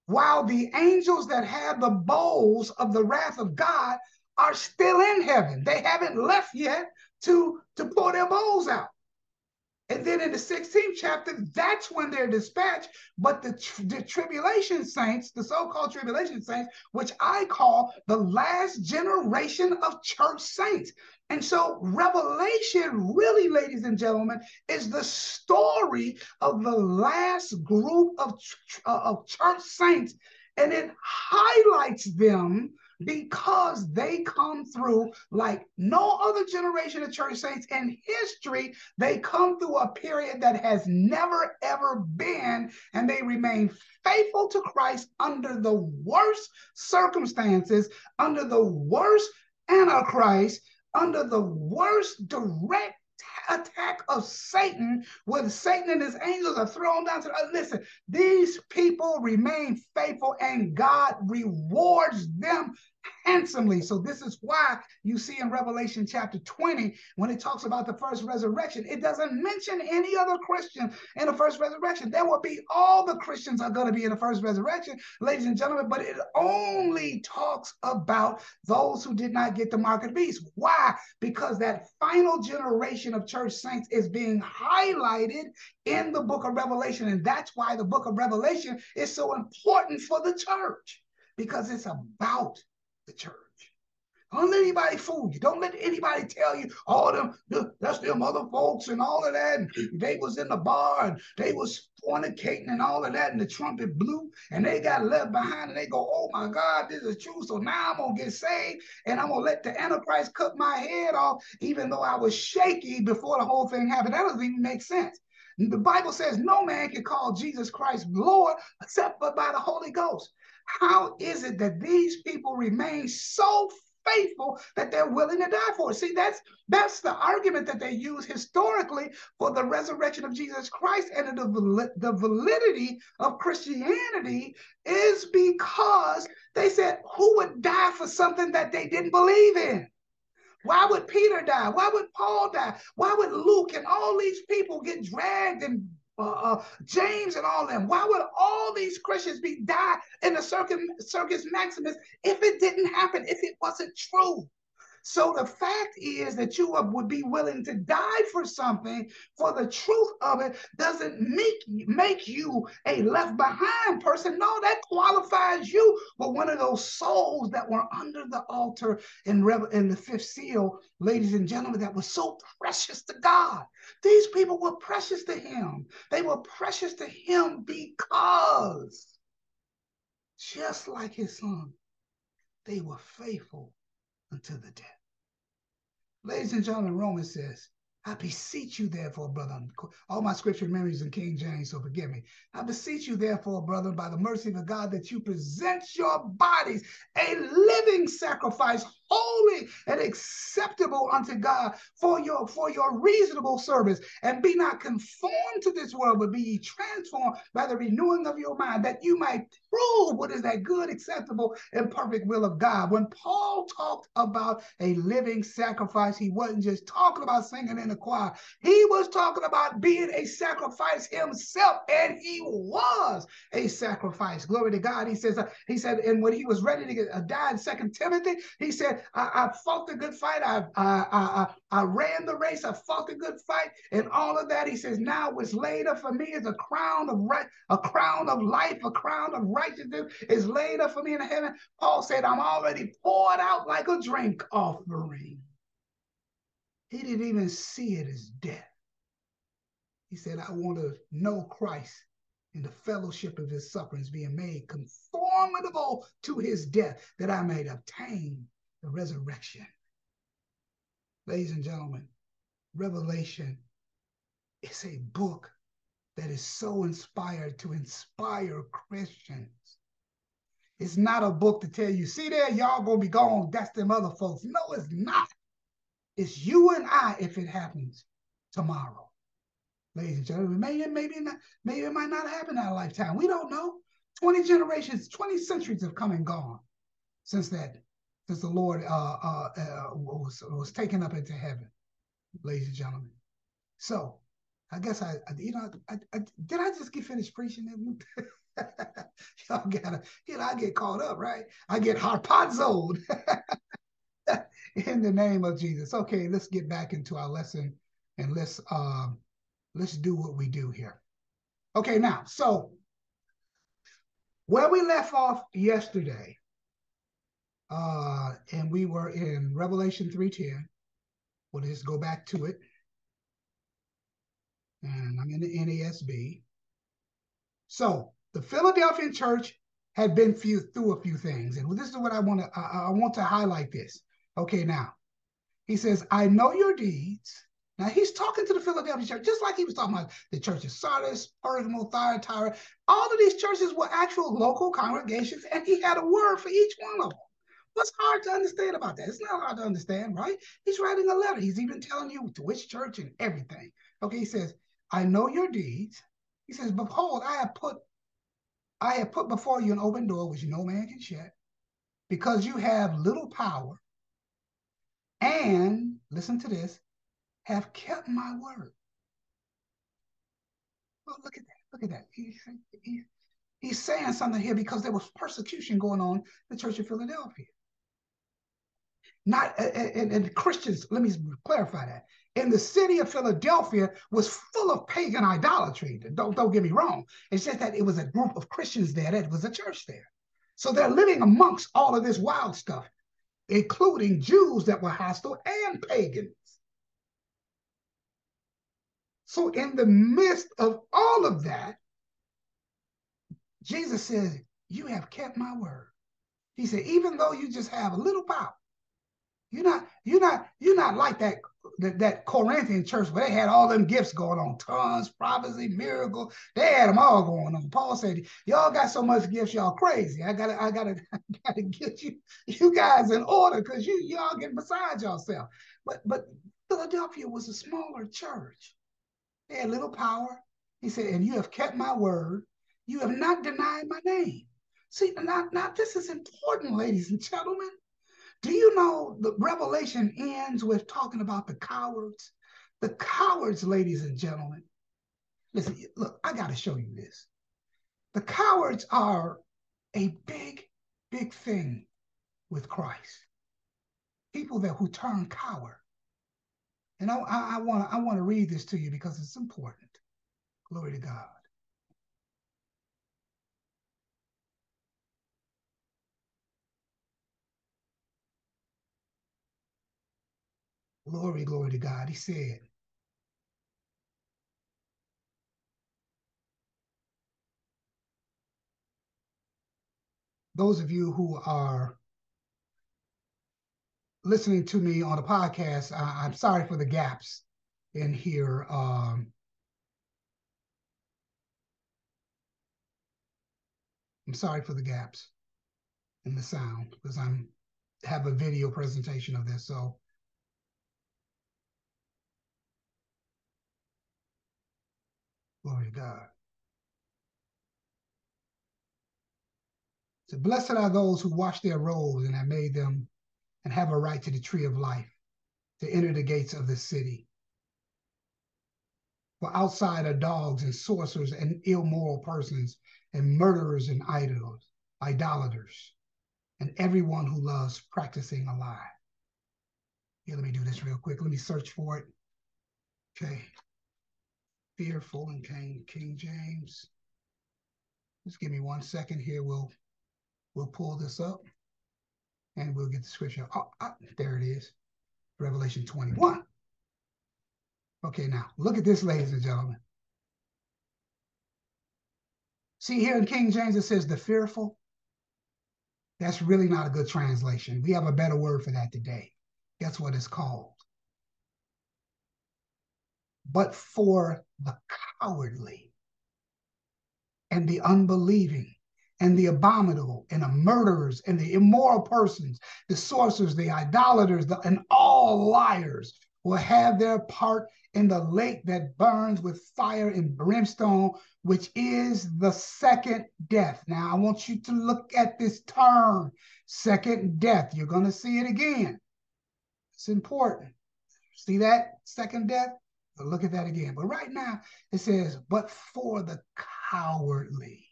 while the angels that have the bowls of the wrath of God are still in heaven. They haven't left yet to, to pour their bowls out. And then in the 16th chapter, that's when they're dispatched. But the, the tribulation saints, the so called tribulation saints, which I call the last generation of church saints. And so, Revelation, really, ladies and gentlemen, is the story of the last group of, uh, of church saints. And it highlights them because they come through like no other generation of church saints in history. They come through a period that has never, ever been, and they remain faithful to Christ under the worst circumstances, under the worst Antichrist, under the worst direct attack of Satan, where Satan and his angels are thrown down to uh, listen, these people remain faithful and God rewards them handsomely. So this is why you see in Revelation chapter 20, when it talks about the first resurrection, it doesn't mention any other Christian in the first resurrection. There will be all the Christians are going to be in the first resurrection, ladies and gentlemen, but it only talks about those who did not get the mark of the beast. Why? Because that final generation of church saints is being highlighted in the book of Revelation. And that's why the book of Revelation is so important for the church because it's about the church. Don't let anybody fool you. Don't let anybody tell you, all them, that's them other folks and all of that. And they was in the bar and they was fornicating and all of that, and the trumpet blew, and they got left behind, and they go, oh my God, this is true. So now I'm gonna get saved, and I'm gonna let the Antichrist cut my head off, even though I was shaky before the whole thing happened. That doesn't even make sense. The Bible says no man can call Jesus Christ Lord except but by the Holy Ghost. How is it that these people remain so faithful that they're willing to die for. It? See, that's that's the argument that they use historically for the resurrection of Jesus Christ and the, the validity of Christianity is because they said, who would die for something that they didn't believe in? Why would Peter die? Why would Paul die? Why would Luke and all these people get dragged and uh, uh, James and all them. Why would all these Christians be die in the circus, circus Maximus if it didn't happen, if it wasn't true? So the fact is that you would be willing to die for something for the truth of it doesn't make, make you a left behind person. No, that qualifies you for one of those souls that were under the altar in, in the fifth seal, ladies and gentlemen, that was so precious to God. These people were precious to him. They were precious to him because just like his son, they were faithful unto the death. Ladies and gentlemen, Romans says, I beseech you, therefore, brother. All my scripture memories in King James, so forgive me. I beseech you, therefore, brother, by the mercy of God, that you present your bodies a living sacrifice, holy and acceptable unto God for your for your reasonable service, and be not conformed to this world, but be ye transformed by the renewing of your mind, that you might prove what is that good, acceptable, and perfect will of God. When Paul talked about a living sacrifice, he wasn't just talking about singing in the choir. He was talking about being a sacrifice himself, and he was a sacrifice. Glory to God. He says, uh, he said, and when he was ready to get, uh, die in Second Timothy, he said, I, I fought a good fight. I, I, I, I ran the race. I fought a good fight. And all of that, he says, now what's laid up for me is a crown of right, a crown of life, a crown of righteousness is laid up for me in heaven. Paul said, I'm already poured out like a drink offering. He didn't even see it as death. He said, I want to know Christ in the fellowship of his sufferings, being made conformable to his death, that I may obtain the resurrection. Ladies and gentlemen, Revelation is a book that is so inspired to inspire Christians. It's not a book to tell you, see there, y'all gonna be gone, that's them other folks. No, it's not. It's you and I if it happens tomorrow. Ladies and gentlemen, maybe, maybe, not, maybe it might not happen in our lifetime. We don't know. 20 generations, 20 centuries have come and gone since that since the Lord uh, uh, uh, was, was taken up into heaven, ladies and gentlemen. So I guess I, I you know, I, I, did I just get finished preaching? Y'all gotta, you know, I get caught up, right? I get harpazoed in the name of Jesus. Okay, let's get back into our lesson and let's um, let's do what we do here. Okay, now, so where we left off yesterday, uh, and we were in Revelation 3.10. We'll just go back to it. And I'm in the NASB. So the Philadelphian church had been few, through a few things. And this is what I want to I, I want to highlight this. Okay, now he says, I know your deeds. Now he's talking to the Philadelphia church, just like he was talking about the church of Sardis, Pergamum, Thyatira. All of these churches were actual local congregations, and he had a word for each one of them. What's hard to understand about that? It's not hard to understand, right? He's writing a letter. He's even telling you to which church and everything. Okay, he says, I know your deeds. He says, Behold, I have put I have put before you an open door which no man can shut, because you have little power, and listen to this, have kept my word. Well, look at that. Look at that. He, he, he's saying something here because there was persecution going on in the Church of Philadelphia not and, and Christians, let me clarify that. In the city of Philadelphia was full of pagan idolatry. Don't, don't get me wrong. It's just that it was a group of Christians there, that was a church there. So they're living amongst all of this wild stuff, including Jews that were hostile and pagans. So, in the midst of all of that, Jesus says, You have kept my word. He said, Even though you just have a little power, you're not, you're not, you're not like that that, that Corinthian church where they had all them gifts going on, tongues, prophecy, miracle. They had them all going on. Paul said, Y'all got so much gifts, y'all crazy. I gotta, I gotta, I gotta get you, you guys in order because you y'all getting beside yourself. But but Philadelphia was a smaller church. They had little power. He said, and you have kept my word. You have not denied my name. See, now, now this is important, ladies and gentlemen. Do you know the Revelation ends with talking about the cowards? The cowards, ladies and gentlemen. Listen, look, I got to show you this. The cowards are a big, big thing with Christ. People that who turn coward. And I, I want I want to read this to you because it's important. Glory to God. Glory, glory to God. He said, those of you who are listening to me on the podcast, I, am sorry for the gaps in here. Um, I'm sorry for the gaps in the sound because I'm have a video presentation of this. So Glory to God. So blessed are those who wash their robes and have made them and have a right to the tree of life to enter the gates of the city. For outside are dogs and sorcerers and immoral persons and murderers and idols, idolaters, and everyone who loves practicing a lie. Here, let me do this real quick. Let me search for it. Okay fearful in King, King James. Just give me one second here. We'll we'll pull this up and we'll get the scripture. Oh, oh, there it is. Revelation 21. Okay, now look at this, ladies and gentlemen. See here in King James, it says the fearful. That's really not a good translation. We have a better word for that today. Guess what it's called? But for the cowardly and the unbelieving and the abominable and the murderers and the immoral persons, the sorcerers, the idolaters, the, and all liars will have their part in the lake that burns with fire and brimstone, which is the second death. Now, I want you to look at this term, second death. You're going to see it again. It's important. See that second death? Look at that again. But right now it says, but for the cowardly.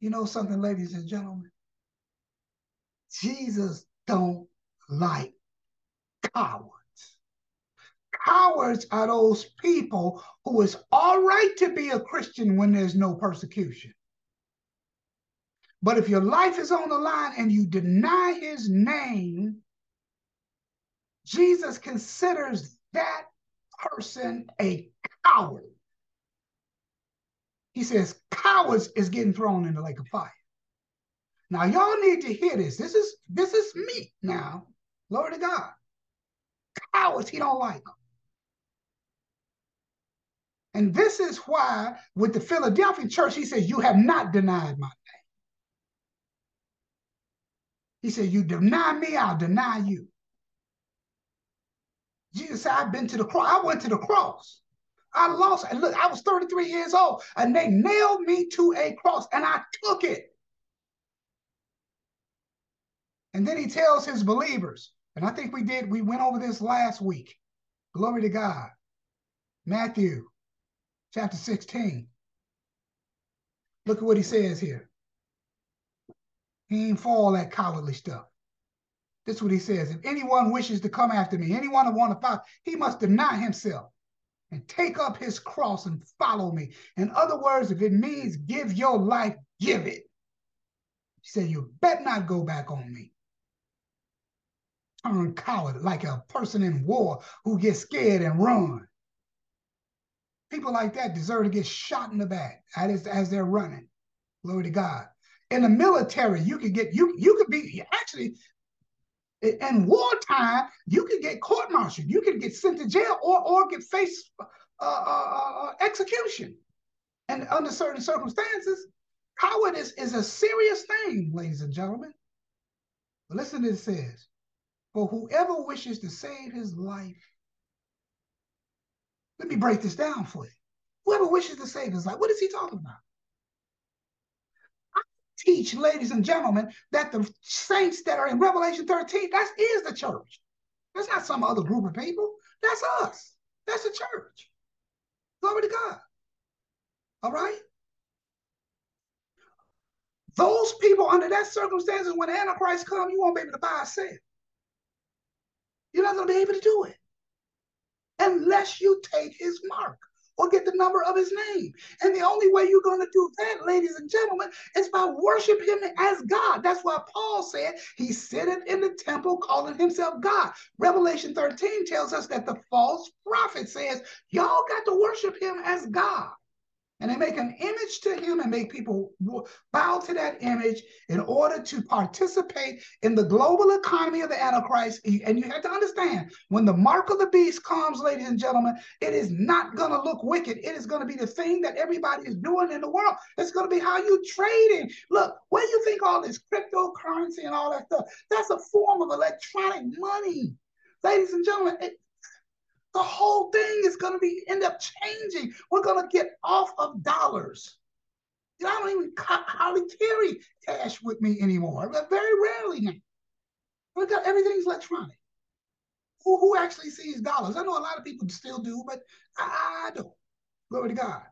You know something, ladies and gentlemen? Jesus don't like cowards. Cowards are those people who is all right to be a Christian when there's no persecution. But if your life is on the line and you deny his name, Jesus considers that person a coward. He says, cowards is getting thrown in the lake of fire. Now, y'all need to hear this. This is this is me now. Glory to God. Cowards, he don't like them. And this is why, with the Philadelphia church, he says, You have not denied my name. He said, You deny me, I'll deny you. Jesus said, I've been to the cross. I went to the cross. I lost. And look, I was 33 years old, and they nailed me to a cross, and I took it. And then he tells his believers, and I think we did, we went over this last week. Glory to God. Matthew chapter 16. Look at what he says here. He ain't for all that cowardly stuff. This is what he says. If anyone wishes to come after me, anyone who want to follow, he must deny himself and take up his cross and follow me. In other words, if it means give your life, give it. He said, you bet not go back on me. Turn coward like a person in war who gets scared and run. People like that deserve to get shot in the back as, as they're running. Glory to God. In the military, you could get you you could be actually In wartime, you could get court-martialed, you could get sent to jail, or or get face uh, uh, uh, execution. And under certain circumstances, cowardice is a serious thing, ladies and gentlemen. But listen to this says, for whoever wishes to save his life. Let me break this down for you. Whoever wishes to save his life, what is he talking about? Teach, ladies and gentlemen, that the saints that are in Revelation 13, that is the church. That's not some other group of people. That's us. That's the church. Glory to God. All right? Those people under that circumstances, when Antichrist comes, you won't be able to buy a sell. You're not going to be able to do it unless you take his mark or get the number of his name. And the only way you're going to do that, ladies and gentlemen, is by worship him as God. That's why Paul said he sitteth in the temple calling himself God. Revelation 13 tells us that the false prophet says, y'all got to worship him as God and they make an image to him and make people bow to that image in order to participate in the global economy of the Antichrist. And you have to understand when the mark of the beast comes, ladies and gentlemen, it is not going to look wicked. It is going to be the thing that everybody is doing in the world. It's going to be how you trading. Look, where you think all this cryptocurrency and all that stuff? That's a form of electronic money. Ladies and gentlemen, it, the whole thing is going to be end up changing. We're going to get off of dollars. I don't even hardly carry cash with me anymore. Very rarely now. Everything's electronic. Who, who actually sees dollars? I know a lot of people still do, but I, I don't. Glory to God.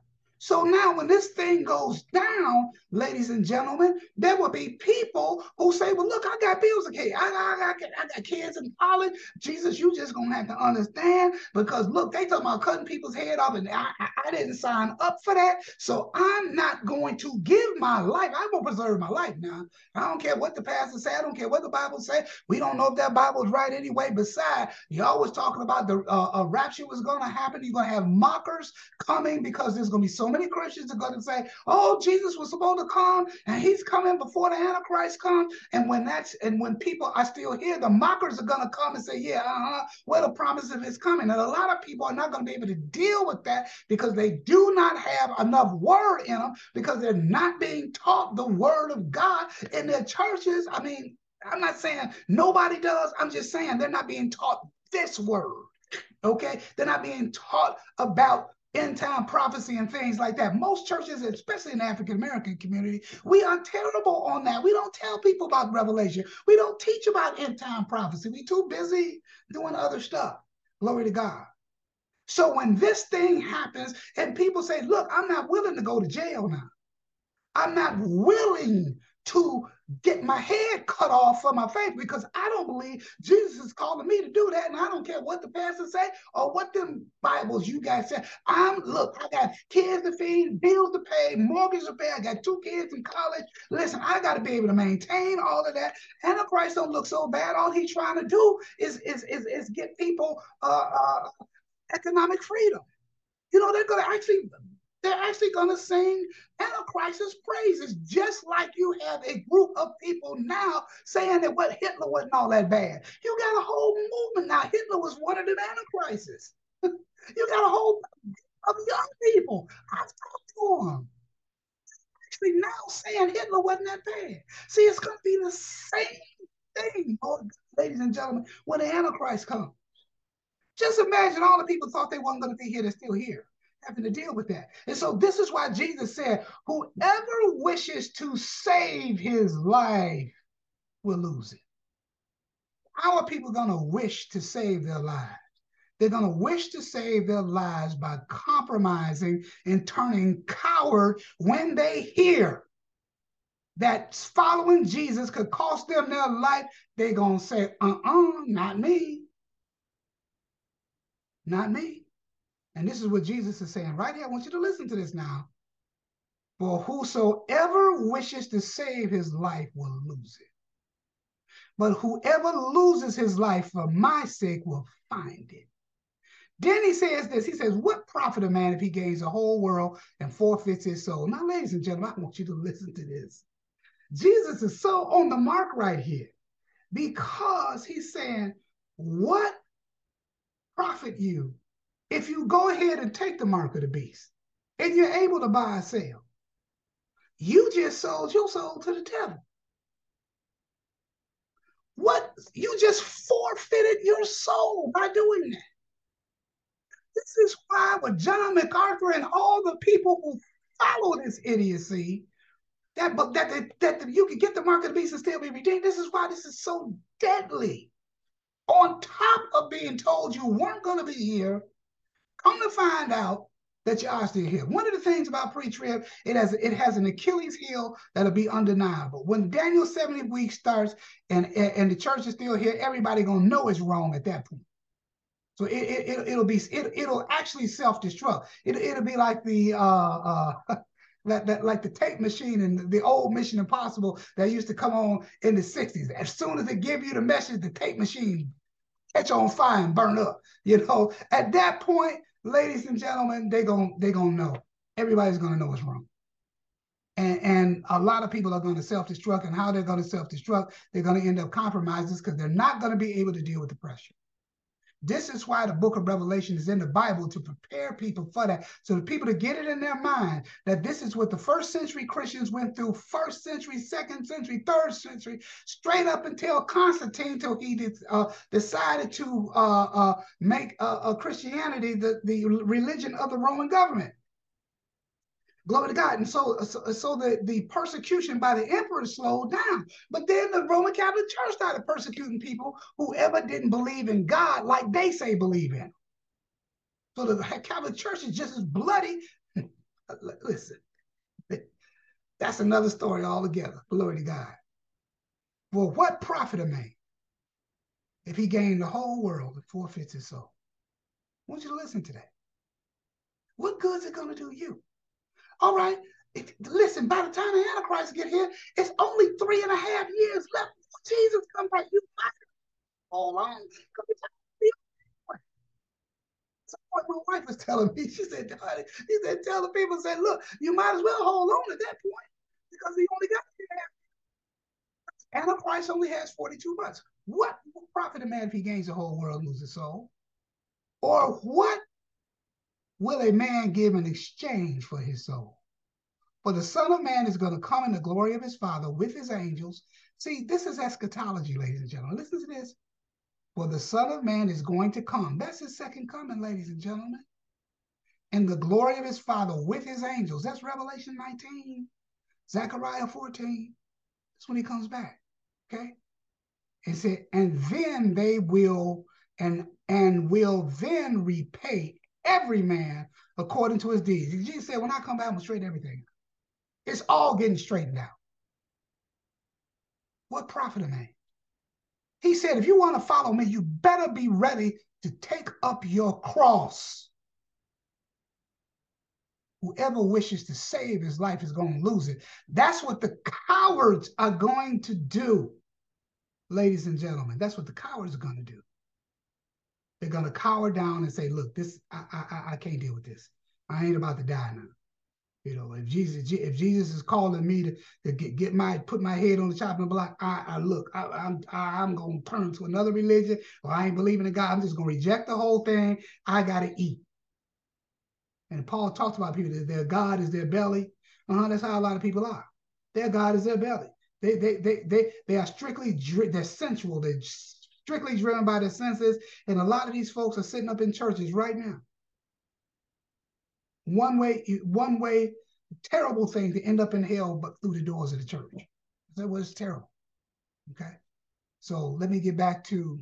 So now, when this thing goes down, ladies and gentlemen, there will be people who say, Well, look, I got bills to pay. I, I, I, I got kids in college. Jesus, you just going to have to understand because, look, they talking about cutting people's head off, and I, I, didn't sign up for that. So I'm not going to give my life. I'm going to preserve my life now. I don't care what the pastor say. I don't care what the Bible say. We don't know if that Bible is right anyway. Besides, you always talking about the uh, uh, rapture was going to happen. You're going to have mockers coming because there's going to be so many Christians are going to say, "Oh, Jesus was supposed to come, and He's coming before the Antichrist comes." And when that's and when people are still here, the mockers are going to come and say, "Yeah, uh-huh, well, the promise of His coming." And a lot of people are not going to be able to deal with that because they do not have enough word in them because they're not being taught the word of God in their churches. I mean, I'm not saying nobody does. I'm just saying they're not being taught this word. Okay, they're not being taught about end time prophecy and things like that. Most churches, especially in the African American community, we are terrible on that. We don't tell people about revelation. We don't teach about end time prophecy. We too busy doing other stuff. Glory to God. So when this thing happens and people say, look, I'm not willing to go to jail now. I'm not willing to get my head cut off for my faith because I don't believe Jesus is calling me to do that. And I don't care what the pastor say or what them Bibles you guys say. I'm look, I got kids to feed, bills to pay, mortgage to pay. I got two kids in college. Listen, I got to be able to maintain all of that. Antichrist don't look so bad. All he's trying to do is is is, is get people uh, uh, economic freedom. You know, they're gonna actually they're actually going to sing Antichrist's praises, just like you have a group of people now saying that what Hitler wasn't all that bad. You got a whole movement now. Hitler was one of them Antichrists. you got a whole of young people. I've talked to them. Actually, now saying Hitler wasn't that bad. See, it's going to be the same thing, ladies and gentlemen, when the Antichrist comes. Just imagine all the people thought they weren't going to be here, they're still here having to deal with that. And so this is why Jesus said, whoever wishes to save his life will lose it. How are people going to wish to save their lives? They're going to wish to save their lives by compromising and turning coward when they hear that following Jesus could cost them their life. They're going to say, uh uh, not me. Not me. And this is what Jesus is saying right here. I want you to listen to this now. For whosoever wishes to save his life will lose it. But whoever loses his life for my sake will find it. Then he says this. He says, What profit a man if he gains the whole world and forfeits his soul? Now, ladies and gentlemen, I want you to listen to this. Jesus is so on the mark right here. Because he's saying, what profit you if you go ahead and take the mark of the beast and you're able to buy and sell? You just sold your soul to the devil. What you just forfeited your soul by doing that. This is why with John MacArthur and all the people who follow this idiocy, that but that, that, that you can get the mark of the beast and still be redeemed. This is why this is so deadly. On top of being told you weren't going to be here, come to find out that you are still here. One of the things about pre-trib, it has it has an Achilles heel that'll be undeniable. When Daniel 70 weeks starts and, and the church is still here, everybody gonna know it's wrong at that point. So it, it, it will be it, it'll actually self-destruct. It, it'll be like the uh uh that, that like the tape machine and the old Mission Impossible that used to come on in the 60s. As soon as they give you the message, the tape machine catch on fire and burn up. You know, at that point, ladies and gentlemen, they going they gonna know. Everybody's gonna know what's wrong. And, and a lot of people are going to self-destruct and how they're going to self-destruct they're going to end up compromises because they're not going to be able to deal with the pressure this is why the book of Revelation is in the Bible to prepare people for that. So the people to get it in their mind that this is what the first century Christians went through, first century, second century, third century, straight up until Constantine, till he did, uh, decided to uh, uh, make uh, Christianity the, the religion of the Roman government. Glory to God. And so, so, so the, the persecution by the emperor slowed down. But then the Roman Catholic Church started persecuting people who ever didn't believe in God like they say believe in. So the Catholic Church is just as bloody. Listen, that's another story altogether. Glory to God. Well, what profit a man if he gained the whole world and forfeits his soul? I want you to listen to that. What good is it going to do you? All right. If, listen, by the time the Antichrist get here, it's only three and a half years left Jesus come back. You might hold on. So my wife was telling me, she said, Daddy, he said, tell the people, say, look, you might as well hold on at that point because he only got three and a half Antichrist only has 42 months. What profit a man if he gains the whole world and loses soul? Or what will a man give in exchange for his soul? For the Son of Man is going to come in the glory of his Father with his angels. See, this is eschatology, ladies and gentlemen. Listen to this. For the Son of Man is going to come. That's his second coming, ladies and gentlemen. In the glory of his Father with his angels. That's Revelation 19, Zechariah 14. That's when he comes back. Okay? It said, and then they will and and will then repay every man according to his deeds. Jesus said, when I come back, I'm going to straighten everything. It's all getting straightened out. What profit a man? He said, if you want to follow me, you better be ready to take up your cross. Whoever wishes to save his life is going to lose it. That's what the cowards are going to do, ladies and gentlemen. That's what the cowards are going to do. They're gonna cower down and say, "Look, this I, I I can't deal with this. I ain't about to die now." You know, if Jesus if Jesus is calling me to, to get, get my put my head on the chopping block, I, I look, I, I'm I, I'm gonna turn to another religion, or I ain't believing in God. I'm just gonna reject the whole thing. I gotta eat. And Paul talks about people that their God is their belly. Uh-huh, that's how a lot of people are. Their God is their belly. They they they they they are strictly they're sensual. They're strictly driven by their senses. And a lot of these folks are sitting up in churches right now. One way, one way, terrible thing to end up in hell, but through the doors of the church. That was terrible. Okay. So let me get back to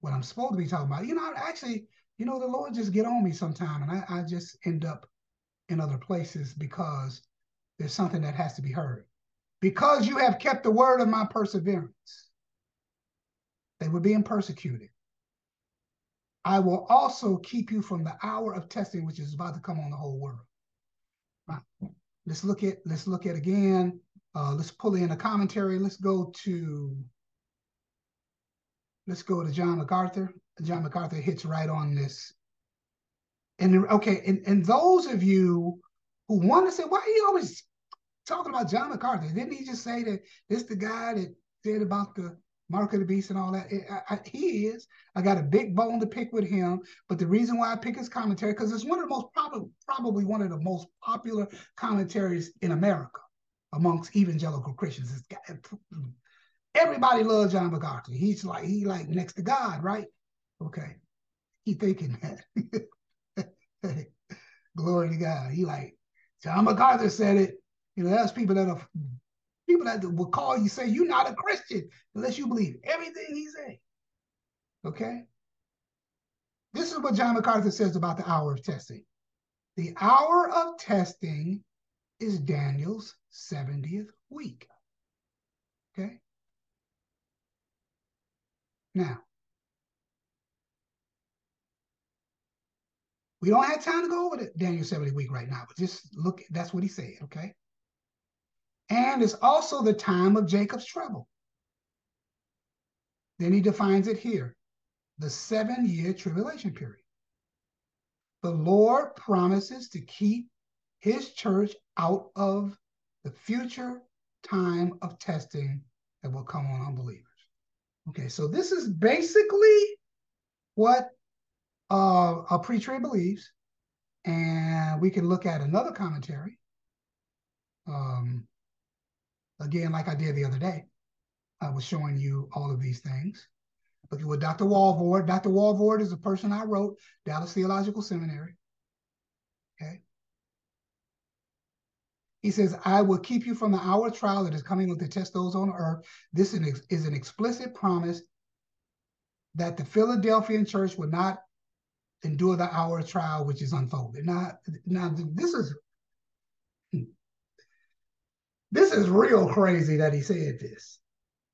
what I'm supposed to be talking about. You know, actually, you know, the Lord just get on me sometime, and I, I just end up in other places because there's something that has to be heard. Because you have kept the word of my perseverance. They were being persecuted. I will also keep you from the hour of testing, which is about to come on the whole world. Right. Let's look at let's look at again. Uh, let's pull in a commentary. Let's go to let's go to John MacArthur. John MacArthur hits right on this. And okay, and, and those of you who want to say, why are you always talking about John MacArthur? Didn't he just say that this the guy that said about the Mark of the Beast and all that. I, I, he is. I got a big bone to pick with him. But the reason why I pick his commentary, because it's one of the most probably probably one of the most popular commentaries in America amongst evangelical Christians. Got, everybody loves John MacArthur. He's like he like next to God, right? Okay. He thinking that. Glory to God. He like John MacArthur said it. You know, that's people that are people that will call you say you're not a Christian unless you believe everything he say. Okay. This is what John MacArthur says about the hour of testing. The hour of testing is Daniel's 70th week. Okay. Now, we don't have time to go over the Daniel 70 week right now, but just look, that's what he said, okay? And it's also the time of Jacob's trouble. Then he defines it here the seven year tribulation period. The Lord promises to keep his church out of the future time of testing that will come on unbelievers. Okay, so this is basically what uh, a pre-trib believes, and we can look at another commentary. Um, again, like I did the other day, I was showing you all of these things. Look at what Dr. Walvoord. Dr. Walvoord is a person I wrote, Dallas Theological Seminary. Okay. He says, I will keep you from the hour of trial that is coming with the test those on earth. This is an explicit promise that the Philadelphian church would not endure the hour of trial which is unfolded. Now, now this is this is real crazy that he said this.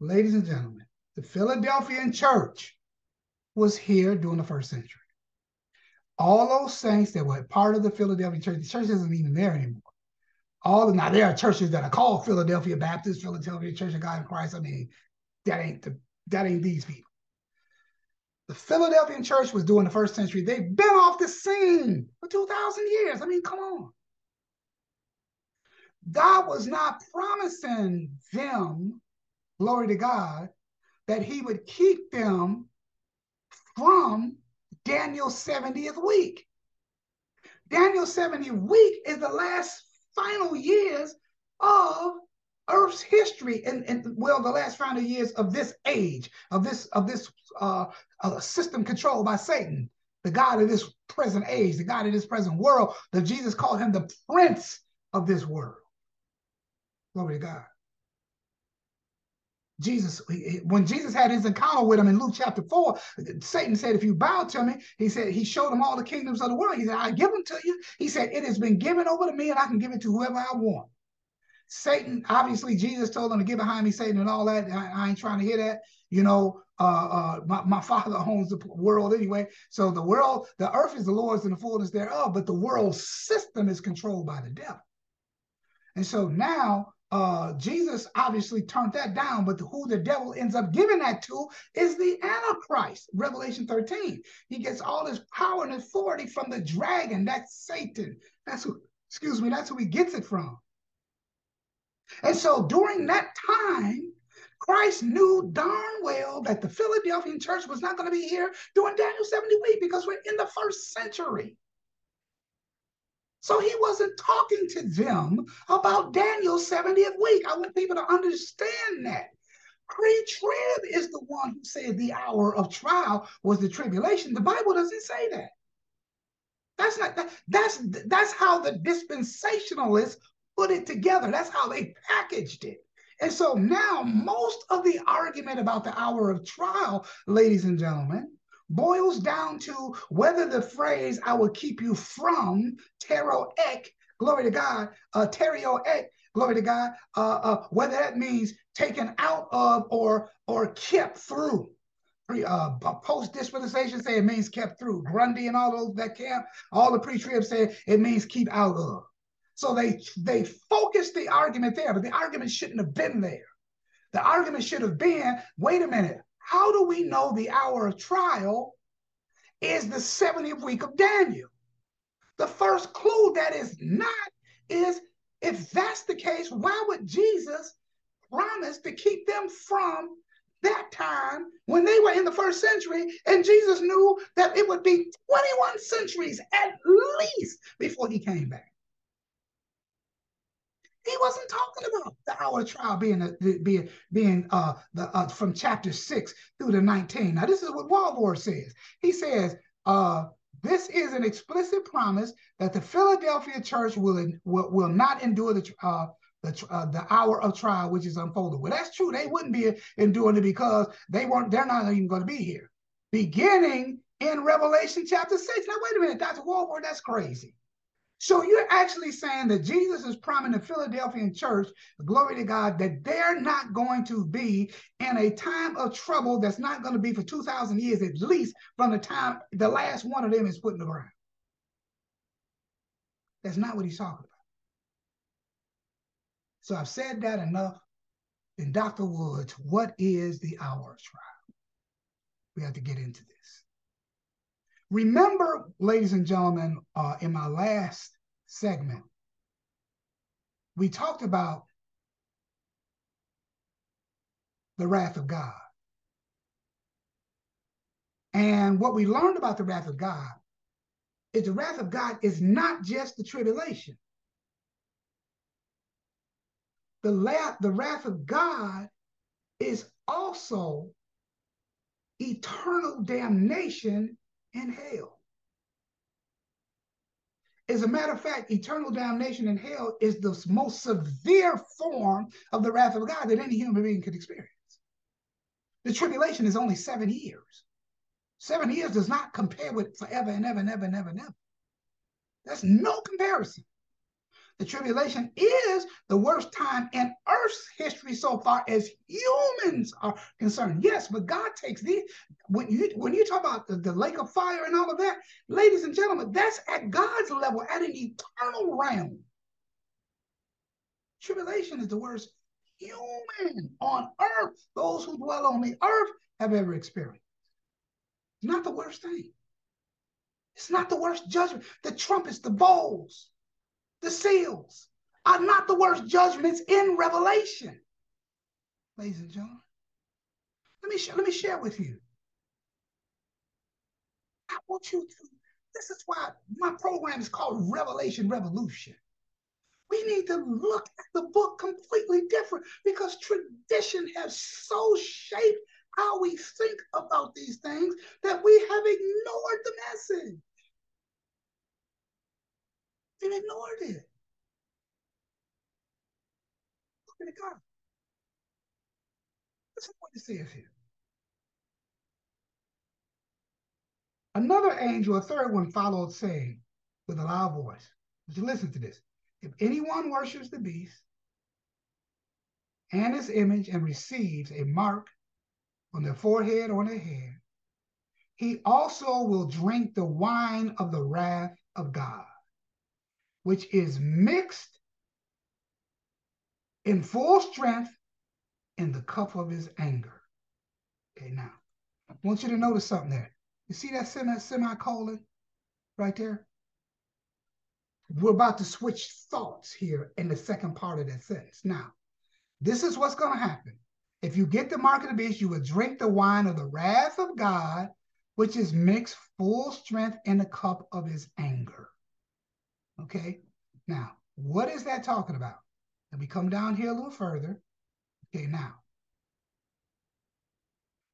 Ladies and gentlemen, the Philadelphian church was here during the first century. All those saints that were part of the Philadelphia church, the church isn't even there anymore all the now there are churches that are called Philadelphia Baptist, Philadelphia Church of God in Christ. I mean, that ain't the that ain't these people. The Philadelphian church was doing the first century. They've been off the scene for 2,000 years. I mean, come on. God was not promising them, glory to God, that he would keep them from Daniel's 70th week. Daniel's 70th week is the last final years of Earth's history and, and well, the last final years of this age, of this of this uh, uh, system controlled by Satan, the God of this present age, the God of this present world, that Jesus called him the prince of this world. Glory to God. Jesus, when Jesus had his encounter with him in Luke chapter 4, Satan said, If you bow to me, he said, He showed him all the kingdoms of the world. He said, I give them to you. He said, It has been given over to me, and I can give it to whoever I want. Satan, obviously, Jesus told him to get behind me, Satan, and all that. I, I ain't trying to hear that. You know, uh, uh, my, my father owns the world anyway. So the world, the earth is the Lord's and the fullness thereof, but the world system is controlled by the devil. And so now uh, Jesus obviously turned that down, but who the devil ends up giving that to is the Antichrist, Revelation 13. He gets all his power and authority from the dragon. That's Satan. That's who, excuse me, that's who he gets it from. And so during that time, Christ knew darn well that the Philadelphian church was not going to be here during Daniel 70 week because we're in the first century. So he wasn't talking to them about Daniel's 70th week. I want people to understand that. Pre-trib is the one who said the hour of trial was the tribulation. The Bible doesn't say that. That's not that, that's that's how the dispensationalists put it together. That's how they packaged it. And so now most of the argument about the hour of trial, ladies and gentlemen, boils down to whether the phrase I will keep you from tero ek, glory to God, uh, terio ek, glory to God, uh, uh, whether that means taken out of or or kept through. Uh, post dispensation say it means kept through. Gundry and all those that camp, all the pre-trib say it means keep out of. So they they focused the argument there, but the argument shouldn't have been there. The argument should have been, wait a minute, how do we know the hour of trial is the 70th week of Daniel? The first clue that is not is if that's the case, why would Jesus promise to keep them from that time when they were in the first century, and Jesus knew that it would be 21 centuries at least before he came back. Wasn't talking about the hour of trial being a, being being uh, the uh, from chapter six through to nineteen. Now this is what Walvoord says. He says uh, this is an explicit promise that the Philadelphia church will will, will not endure the uh, the, uh, the hour of trial which is unfolded. Well, that's true. They wouldn't be enduring it because they weren't. They're not even going to be here. Beginning in Revelation chapter six. Now wait a minute, Dr. Walvoord, that's crazy. So you're actually saying that Jesus is promising the Philadelphian church, glory to God, that they're not going to be in a time of trouble that's not going to be for 2,000 years, at least from the time the last one of them is put in the ground. That's not what he's talking about. So I've said that enough. And Dr. Woods, what is the hour of trial? We have to get into this. Remember, ladies and gentlemen, uh, in my last segment, we talked about the wrath of God. And what we learned about the wrath of God is the wrath of God is not just the tribulation. The, la- the wrath of God is also eternal damnation in hell. As a matter of fact, eternal damnation in hell is the most severe form of the wrath of God that any human being could experience. The tribulation is only seven years. Seven years does not compare with forever and ever and ever and ever and ever. That's no comparison. The tribulation is the worst time in Earth's history so far as humans are concerned. Yes, but God takes these. When you when you talk about the, the lake of fire and all of that, ladies and gentlemen, that's at God's level, at an eternal realm. Tribulation is the worst human on earth, those who dwell on the earth have ever experienced. It's not the worst thing. It's not the worst judgment. The trumpets, the bowls, the seals are not the worst judgments in Revelation. Ladies and gentlemen, let me, let me share with you. I want you to, this is why my program is called Revelation Revolution. We need to look at the book completely different because tradition has so shaped how we think about these things that we have ignored the message. They ignored it. Look at God. Listen to what it says here. Another angel, a third one, followed, saying with a loud voice, you listen to this. If anyone worships the beast and his image and receives a mark on their forehead or on their head, he also will drink the wine of the wrath of God which is mixed in full strength in the cup of his anger. Okay, now, I want you to notice something there. You see that semi semicolon right there? We're about to switch thoughts here in the second part of that sentence. Now, this is what's going to happen. If you get the mark of the beast, you will drink the wine of the wrath of God, which is mixed full strength in the cup of his anger. Okay. Now, what is that talking about? And we come down here a little further. Okay, now.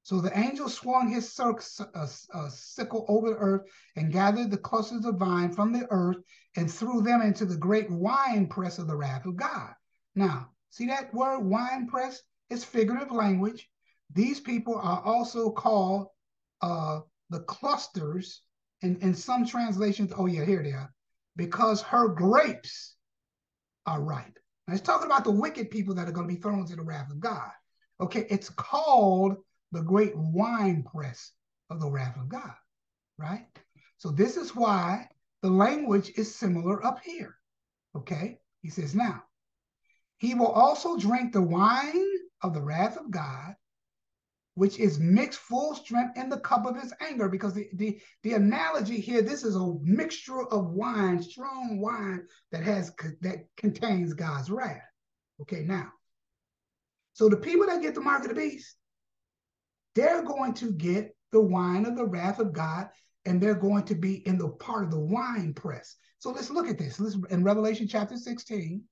So the angel swung his uh, uh, sickle over the earth and gathered the clusters of vine from the earth and threw them into the great wine press of the wrath of God. Now, see that word wine press? It's figurative language. These people are also called uh, the clusters. In, in some translations, oh yeah, here they are because her grapes are ripe. Now, it's talking about the wicked people that are going to be thrown into the wrath of God. Okay, it's called the great wine press of the wrath of God, right? So this is why the language is similar up here. Okay, he says, now, he will also drink the wine of the wrath of God, which is mixed full strength in the cup of his anger. Because the, the, the analogy here, this is a mixture of wine, strong wine that has that contains God's wrath. Okay, now. So the people that get the mark of the beast, they're going to get the wine of the wrath of God, and they're going to be in the part of the wine press. So let's look at this. Let's, in Revelation chapter 16,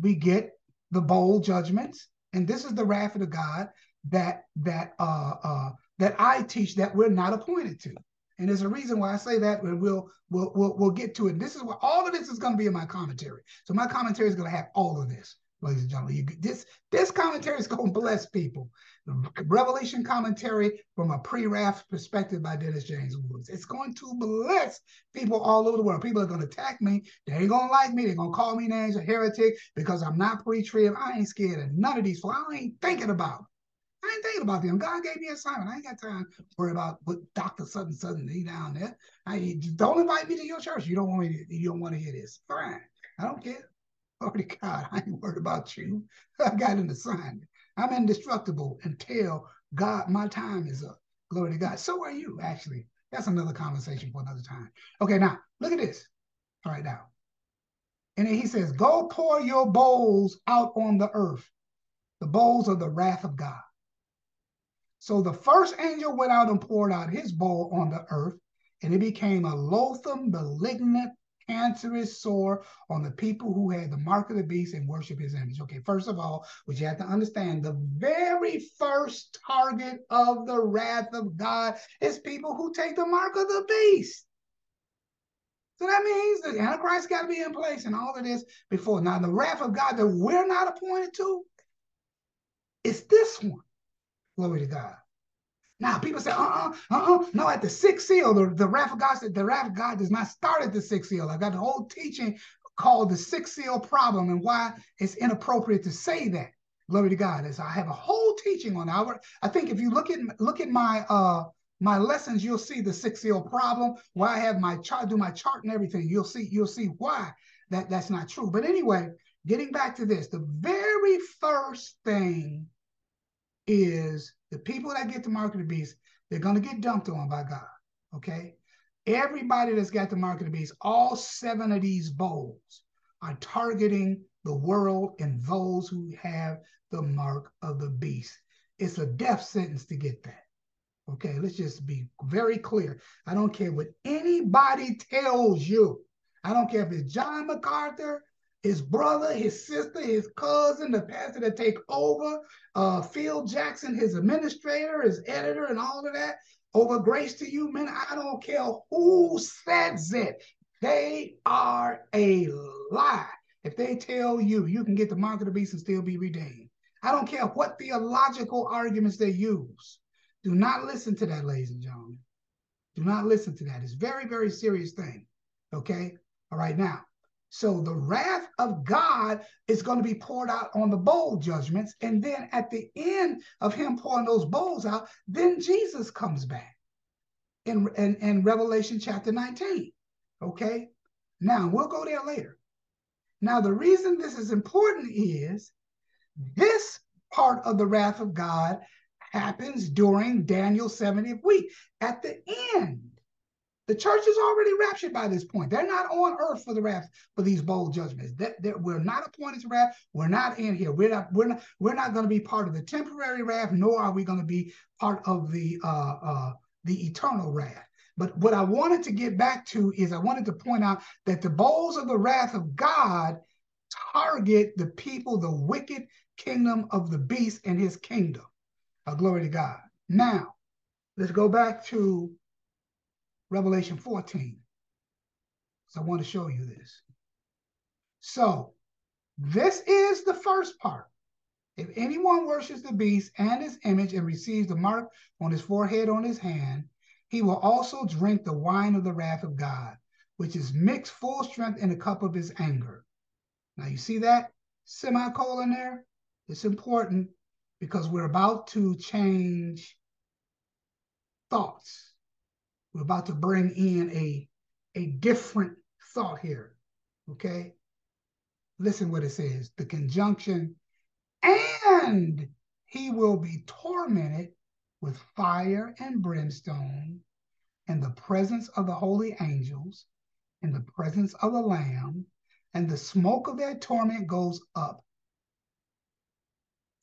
we get the bowl judgments, and this is the wrath of the God that that uh, uh, that I teach that we're not appointed to. And there's a reason why I say that, and we'll we'll we'll, we'll get to it. This is what all of this is going to be in my commentary. So my commentary is going to have all of this ladies and gentlemen. You, this this commentary is going to bless people. Revelation commentary from a pre-wrath perspective by Dennis James Woods. It's going to bless people all over the world. People are going to attack me. They ain't going to like me. They're going to call me names a heretic because I'm not pre-trib. I ain't scared of none of these. I ain't thinking about. I ain't thinking about them. God gave me a assignment. I ain't got time to worry about what Doctor Sutton Sutton he down there. I don't invite me to your church. You don't want me. To, you don't want to hear this. Fine. I don't care. Glory to God. I ain't worried about you. I got an assignment. I'm indestructible until God, my time is up. Glory to God. So are you, actually. That's another conversation for another time. Okay, now look at this. Right, now. And then he says, Go pour your bowls out on the earth, the bowls of the wrath of God. So the first angel went out and poured out his bowl on the earth, and it became a loathsome, malignant, cancerous sore on the people who had the mark of the beast and worship his image. Okay, first of all, what you have to understand the very first target of the wrath of God is people who take the mark of the beast. So that means the Antichrist got to be in place and all of this before. Now, the wrath of God that we're not appointed to is this one. Glory to God. Now people say, uh-uh, uh-uh, no, at the sixth seal, the, the wrath of God said the wrath of God does not start at the sixth seal. I got the whole teaching called the sixth seal problem and why it's inappropriate to say that. Glory to God. As I have a whole teaching on our, I think if you look at look at my uh my lessons, you'll see the sixth seal problem, why I have my chart, do my chart and everything. You'll see, you'll see why that, that's not true. But anyway, getting back to this, the very first thing is the people that get the mark of the beast, they're going to get dumped on by God. Okay. Everybody that's got the mark of the beast, all seven of these bowls are targeting the world and those who have the mark of the beast. It's a death sentence to get that. Okay, let's just be very clear. I don't care what anybody tells you. I don't care if it's John MacArthur, his brother, his sister, his cousin, the pastor to take over, uh, Phil Johnson, his administrator, his editor, and all of that. Over grace to you, man. I don't care who says it. They are a lie. If they tell you you can get the mark of the beast and still be redeemed, I don't care what theological arguments they use. Do not listen to that, ladies and gentlemen. Do not listen to that. It's very, very serious thing. Okay. All right. Now, so the wrath of God is going to be poured out on the bowl judgments. And then at the end of him pouring those bowls out, then Jesus comes back in, in, in Revelation chapter 19. Okay. Now we'll go there later. Now, the reason this is important is this part of the wrath of God happens during Daniel's 70th week at the end the church is already raptured by this point. They're not on earth for the wrath for these bowl judgments. That, that we're not appointed to wrath. We're not in here. We're not. We're not. We're not going to be part of the temporary wrath, nor are we going to be part of the uh, uh, the eternal wrath. But what I wanted to get back to is I wanted to point out that the bowls of the wrath of God target the people, the wicked kingdom of the beast and his kingdom. Uh, glory to God. Now, let's go back to Revelation 14. So I want to show you this. So this is the first part. If anyone worships the beast and his image and receives the mark on his forehead on his hand, he will also drink the wine of the wrath of God, which is mixed full strength in the cup of his anger. Now you see that semicolon there? It's important because we're about to change thoughts. We're about to bring in a, a different thought here. Okay? Listen what it says. The conjunction, and he will be tormented with fire and brimstone in the presence of the holy angels, in the presence of the Lamb, and the smoke of their torment goes up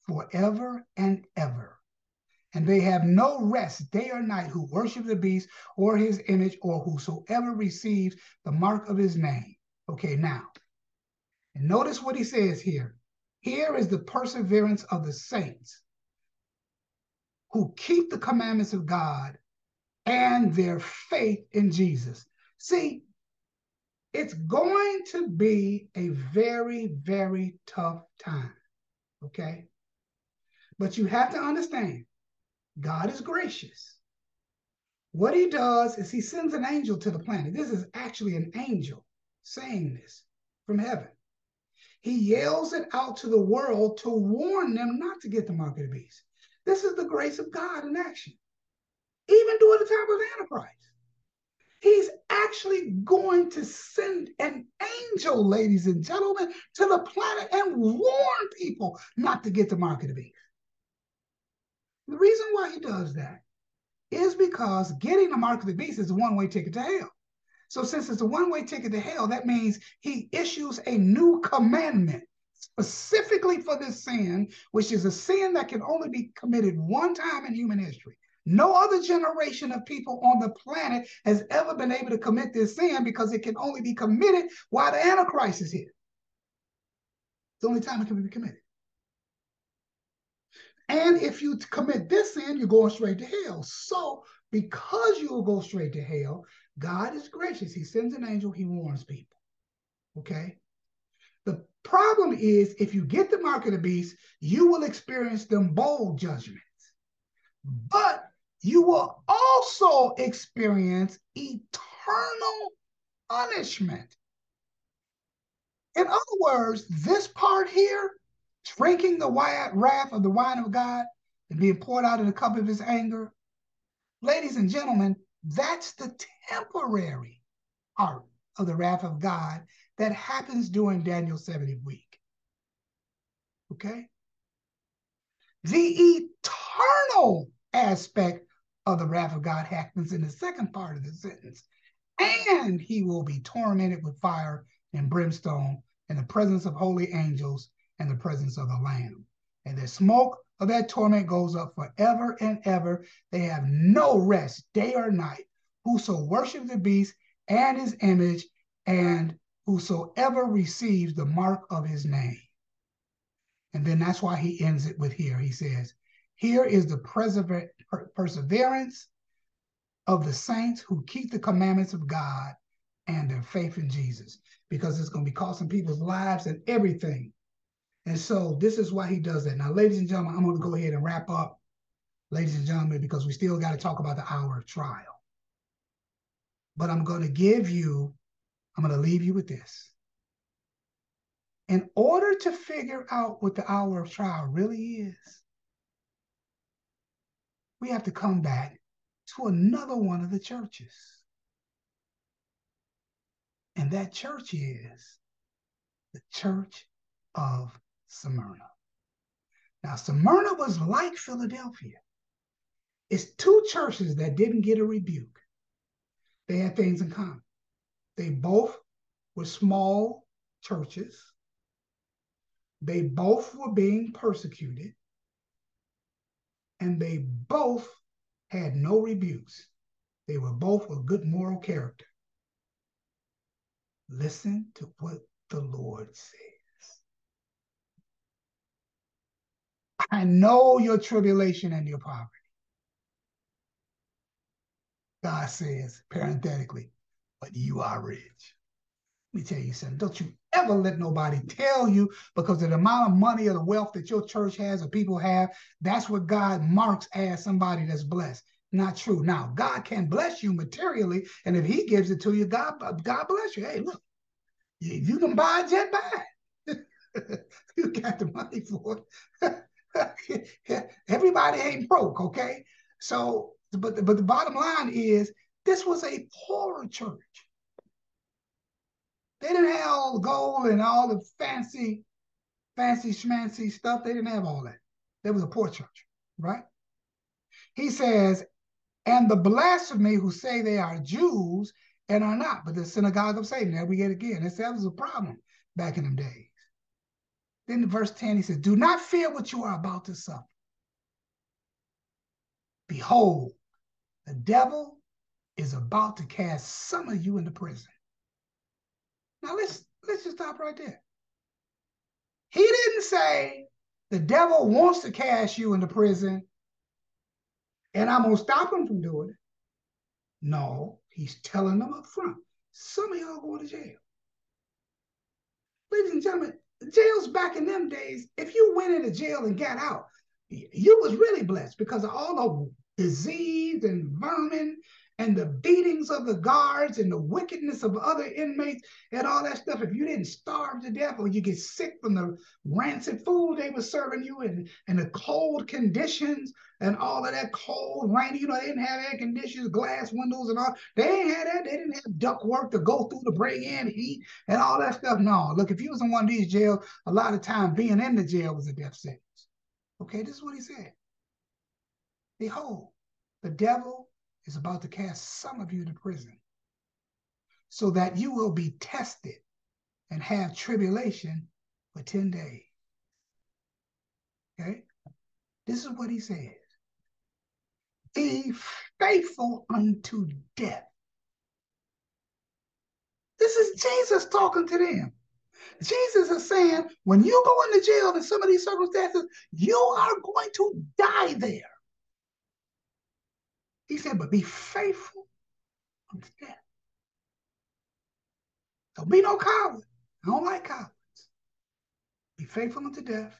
forever and ever. And they have no rest day or night who worship the beast or his image or whosoever receives the mark of his name. Okay, now, and notice what he says here. Here is the perseverance of the saints who keep the commandments of God and their faith in Jesus. See, it's going to be a very, very tough time. Okay? But you have to understand God is gracious. What he does is he sends an angel to the planet. This is actually an angel saying this from heaven. He yells it out to the world to warn them not to get the mark of the beast. This is the grace of God in action. Even during the time of Antichrist. He's actually going to send an angel, ladies and gentlemen, to the planet and warn people not to get the mark of the beast. The reason why he does that is because getting the mark of the beast is a one way ticket to hell. So, since it's a one way ticket to hell, that means he issues a new commandment specifically for this sin, which is a sin that can only be committed one time in human history. No other generation of people on the planet has ever been able to commit this sin because it can only be committed while the Antichrist is here. It's the only time it can be committed. And if you commit this sin, you're going straight to hell. So, because you will go straight to hell, God is gracious. He sends an angel, he warns people. Okay? The problem is if you get the mark of the beast, you will experience them bowl judgments. But you will also experience eternal punishment. In other words, this part here drinking the wrath of the wine of God and being poured out in the cup of his anger. Ladies and gentlemen, that's the temporary part of the wrath of God that happens during Daniel's 70th week. Okay? The eternal aspect of the wrath of God happens in the second part of the sentence. And he will be tormented with fire and brimstone in the presence of holy angels and the presence of the Lamb. And the smoke of that torment goes up forever and ever. They have no rest day or night. Whoso worships the beast and his image, and whosoever receives the mark of his name. And then that's why he ends it with here. He says, Here is the persever- perseverance of the saints who keep the commandments of God and their faith in Jesus, because it's going to be costing people's lives and everything and so this is why he does that. Now, ladies and gentlemen, I'm going to go ahead and wrap up, ladies and gentlemen, because we still got to talk about the hour of trial. But I'm going to give you, I'm going to leave you with this. In order to figure out what the hour of trial really is, we have to come back to another one of the churches. And that church is the church of Smyrna. Now, Smyrna was like Philadelphia. It's two churches that didn't get a rebuke. They had things in common. They both were small churches. They both were being persecuted. And they both had no rebukes. They were both of good moral character. Listen to what the Lord said. I know your tribulation and your poverty. God says, parenthetically, but you are rich. Let me tell you something. Don't you ever let nobody tell you because of the amount of money or the wealth that your church has or people have, that's what God marks as somebody that's blessed. Not true. Now, God can bless you materially, and if He gives it to you, God, God bless you. Hey, look, if you can buy a jet, buy it. you got the money for it. Everybody ain't broke, okay? So, but but the bottom line is this was a poorer church. They didn't have all the gold and all the fancy, fancy schmancy stuff. They didn't have all that. There was a poor church, right? He says, and the blasphemy who say they are Jews and are not, but the synagogue of Satan. There we get again. That was a problem back in them days. Then verse 10, he says, Do not fear what you are about to suffer. Behold, the devil is about to cast some of you into prison. Now let's let's just stop right there. He didn't say the devil wants to cast you into prison and I'm gonna stop him from doing it. No, he's telling them up front. Some of y'all going to jail. Ladies and gentlemen, jails back in them days, if you went into jail and got out, you was really blessed because of all the disease and vermin and the beatings of the guards and the wickedness of other inmates and all that stuff. If you didn't starve to death or you get sick from the rancid food they were serving you and, and the cold conditions and all of that cold rain, you know, they didn't have air conditioners, glass windows and all. They ain't had that. They didn't have duct work to go through to bring in heat and all that stuff. No, look, if you was in one of these jails, a lot of time being in the jail was a death sentence. Okay, this is what he said. Behold, the devil is about to cast some of you to prison so that you will be tested and have tribulation for 10 days. Okay? This is what he says Be faithful unto death. This is Jesus talking to them. Jesus is saying, when you go into jail in some of these circumstances, you are going to die there. He said, but be faithful unto death. Don't be no coward. I don't like cowards. Be faithful unto death.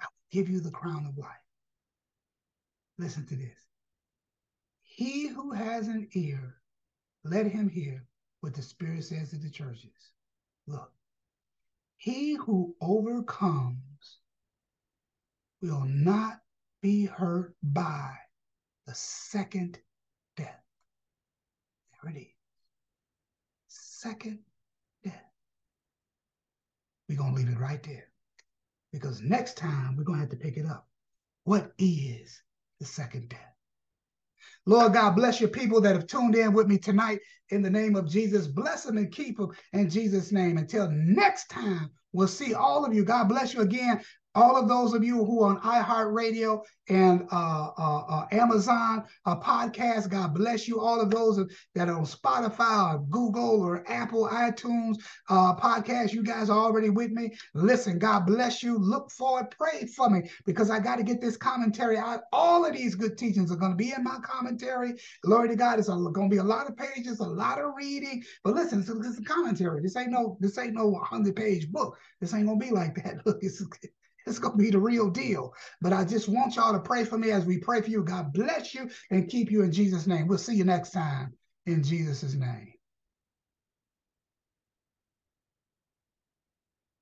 I will give you the crown of life. Listen to this. He who has an ear, let him hear what the Spirit says to the churches. Look, he who overcomes will not be hurt by the second death. There it is. Second death. We're going to leave it right there because next time we're going to have to pick it up. What is the second death? Lord God, bless your people that have tuned in with me tonight in the name of Jesus. Bless them and keep them in Jesus' name. Until next time, we'll see all of you. God bless you again all of those of you who are on iHeartRadio and uh, uh, uh, Amazon uh, podcast, God bless you. All of those that are on Spotify or Google or Apple, iTunes uh, podcast, you guys are already with me. Listen, God bless you. Look forward, pray for me because I got to get this commentary out. All of these good teachings are going to be in my commentary. Glory to God. It's going to be a lot of pages, a lot of reading. But listen, it's, it's a commentary. This ain't no this ain't no 100 page book. This ain't going to be like that. Look, it's it's going to be the real deal. But I just want y'all to pray for me as we pray for you. God bless you and keep you in Jesus' name. We'll see you next time in Jesus' name.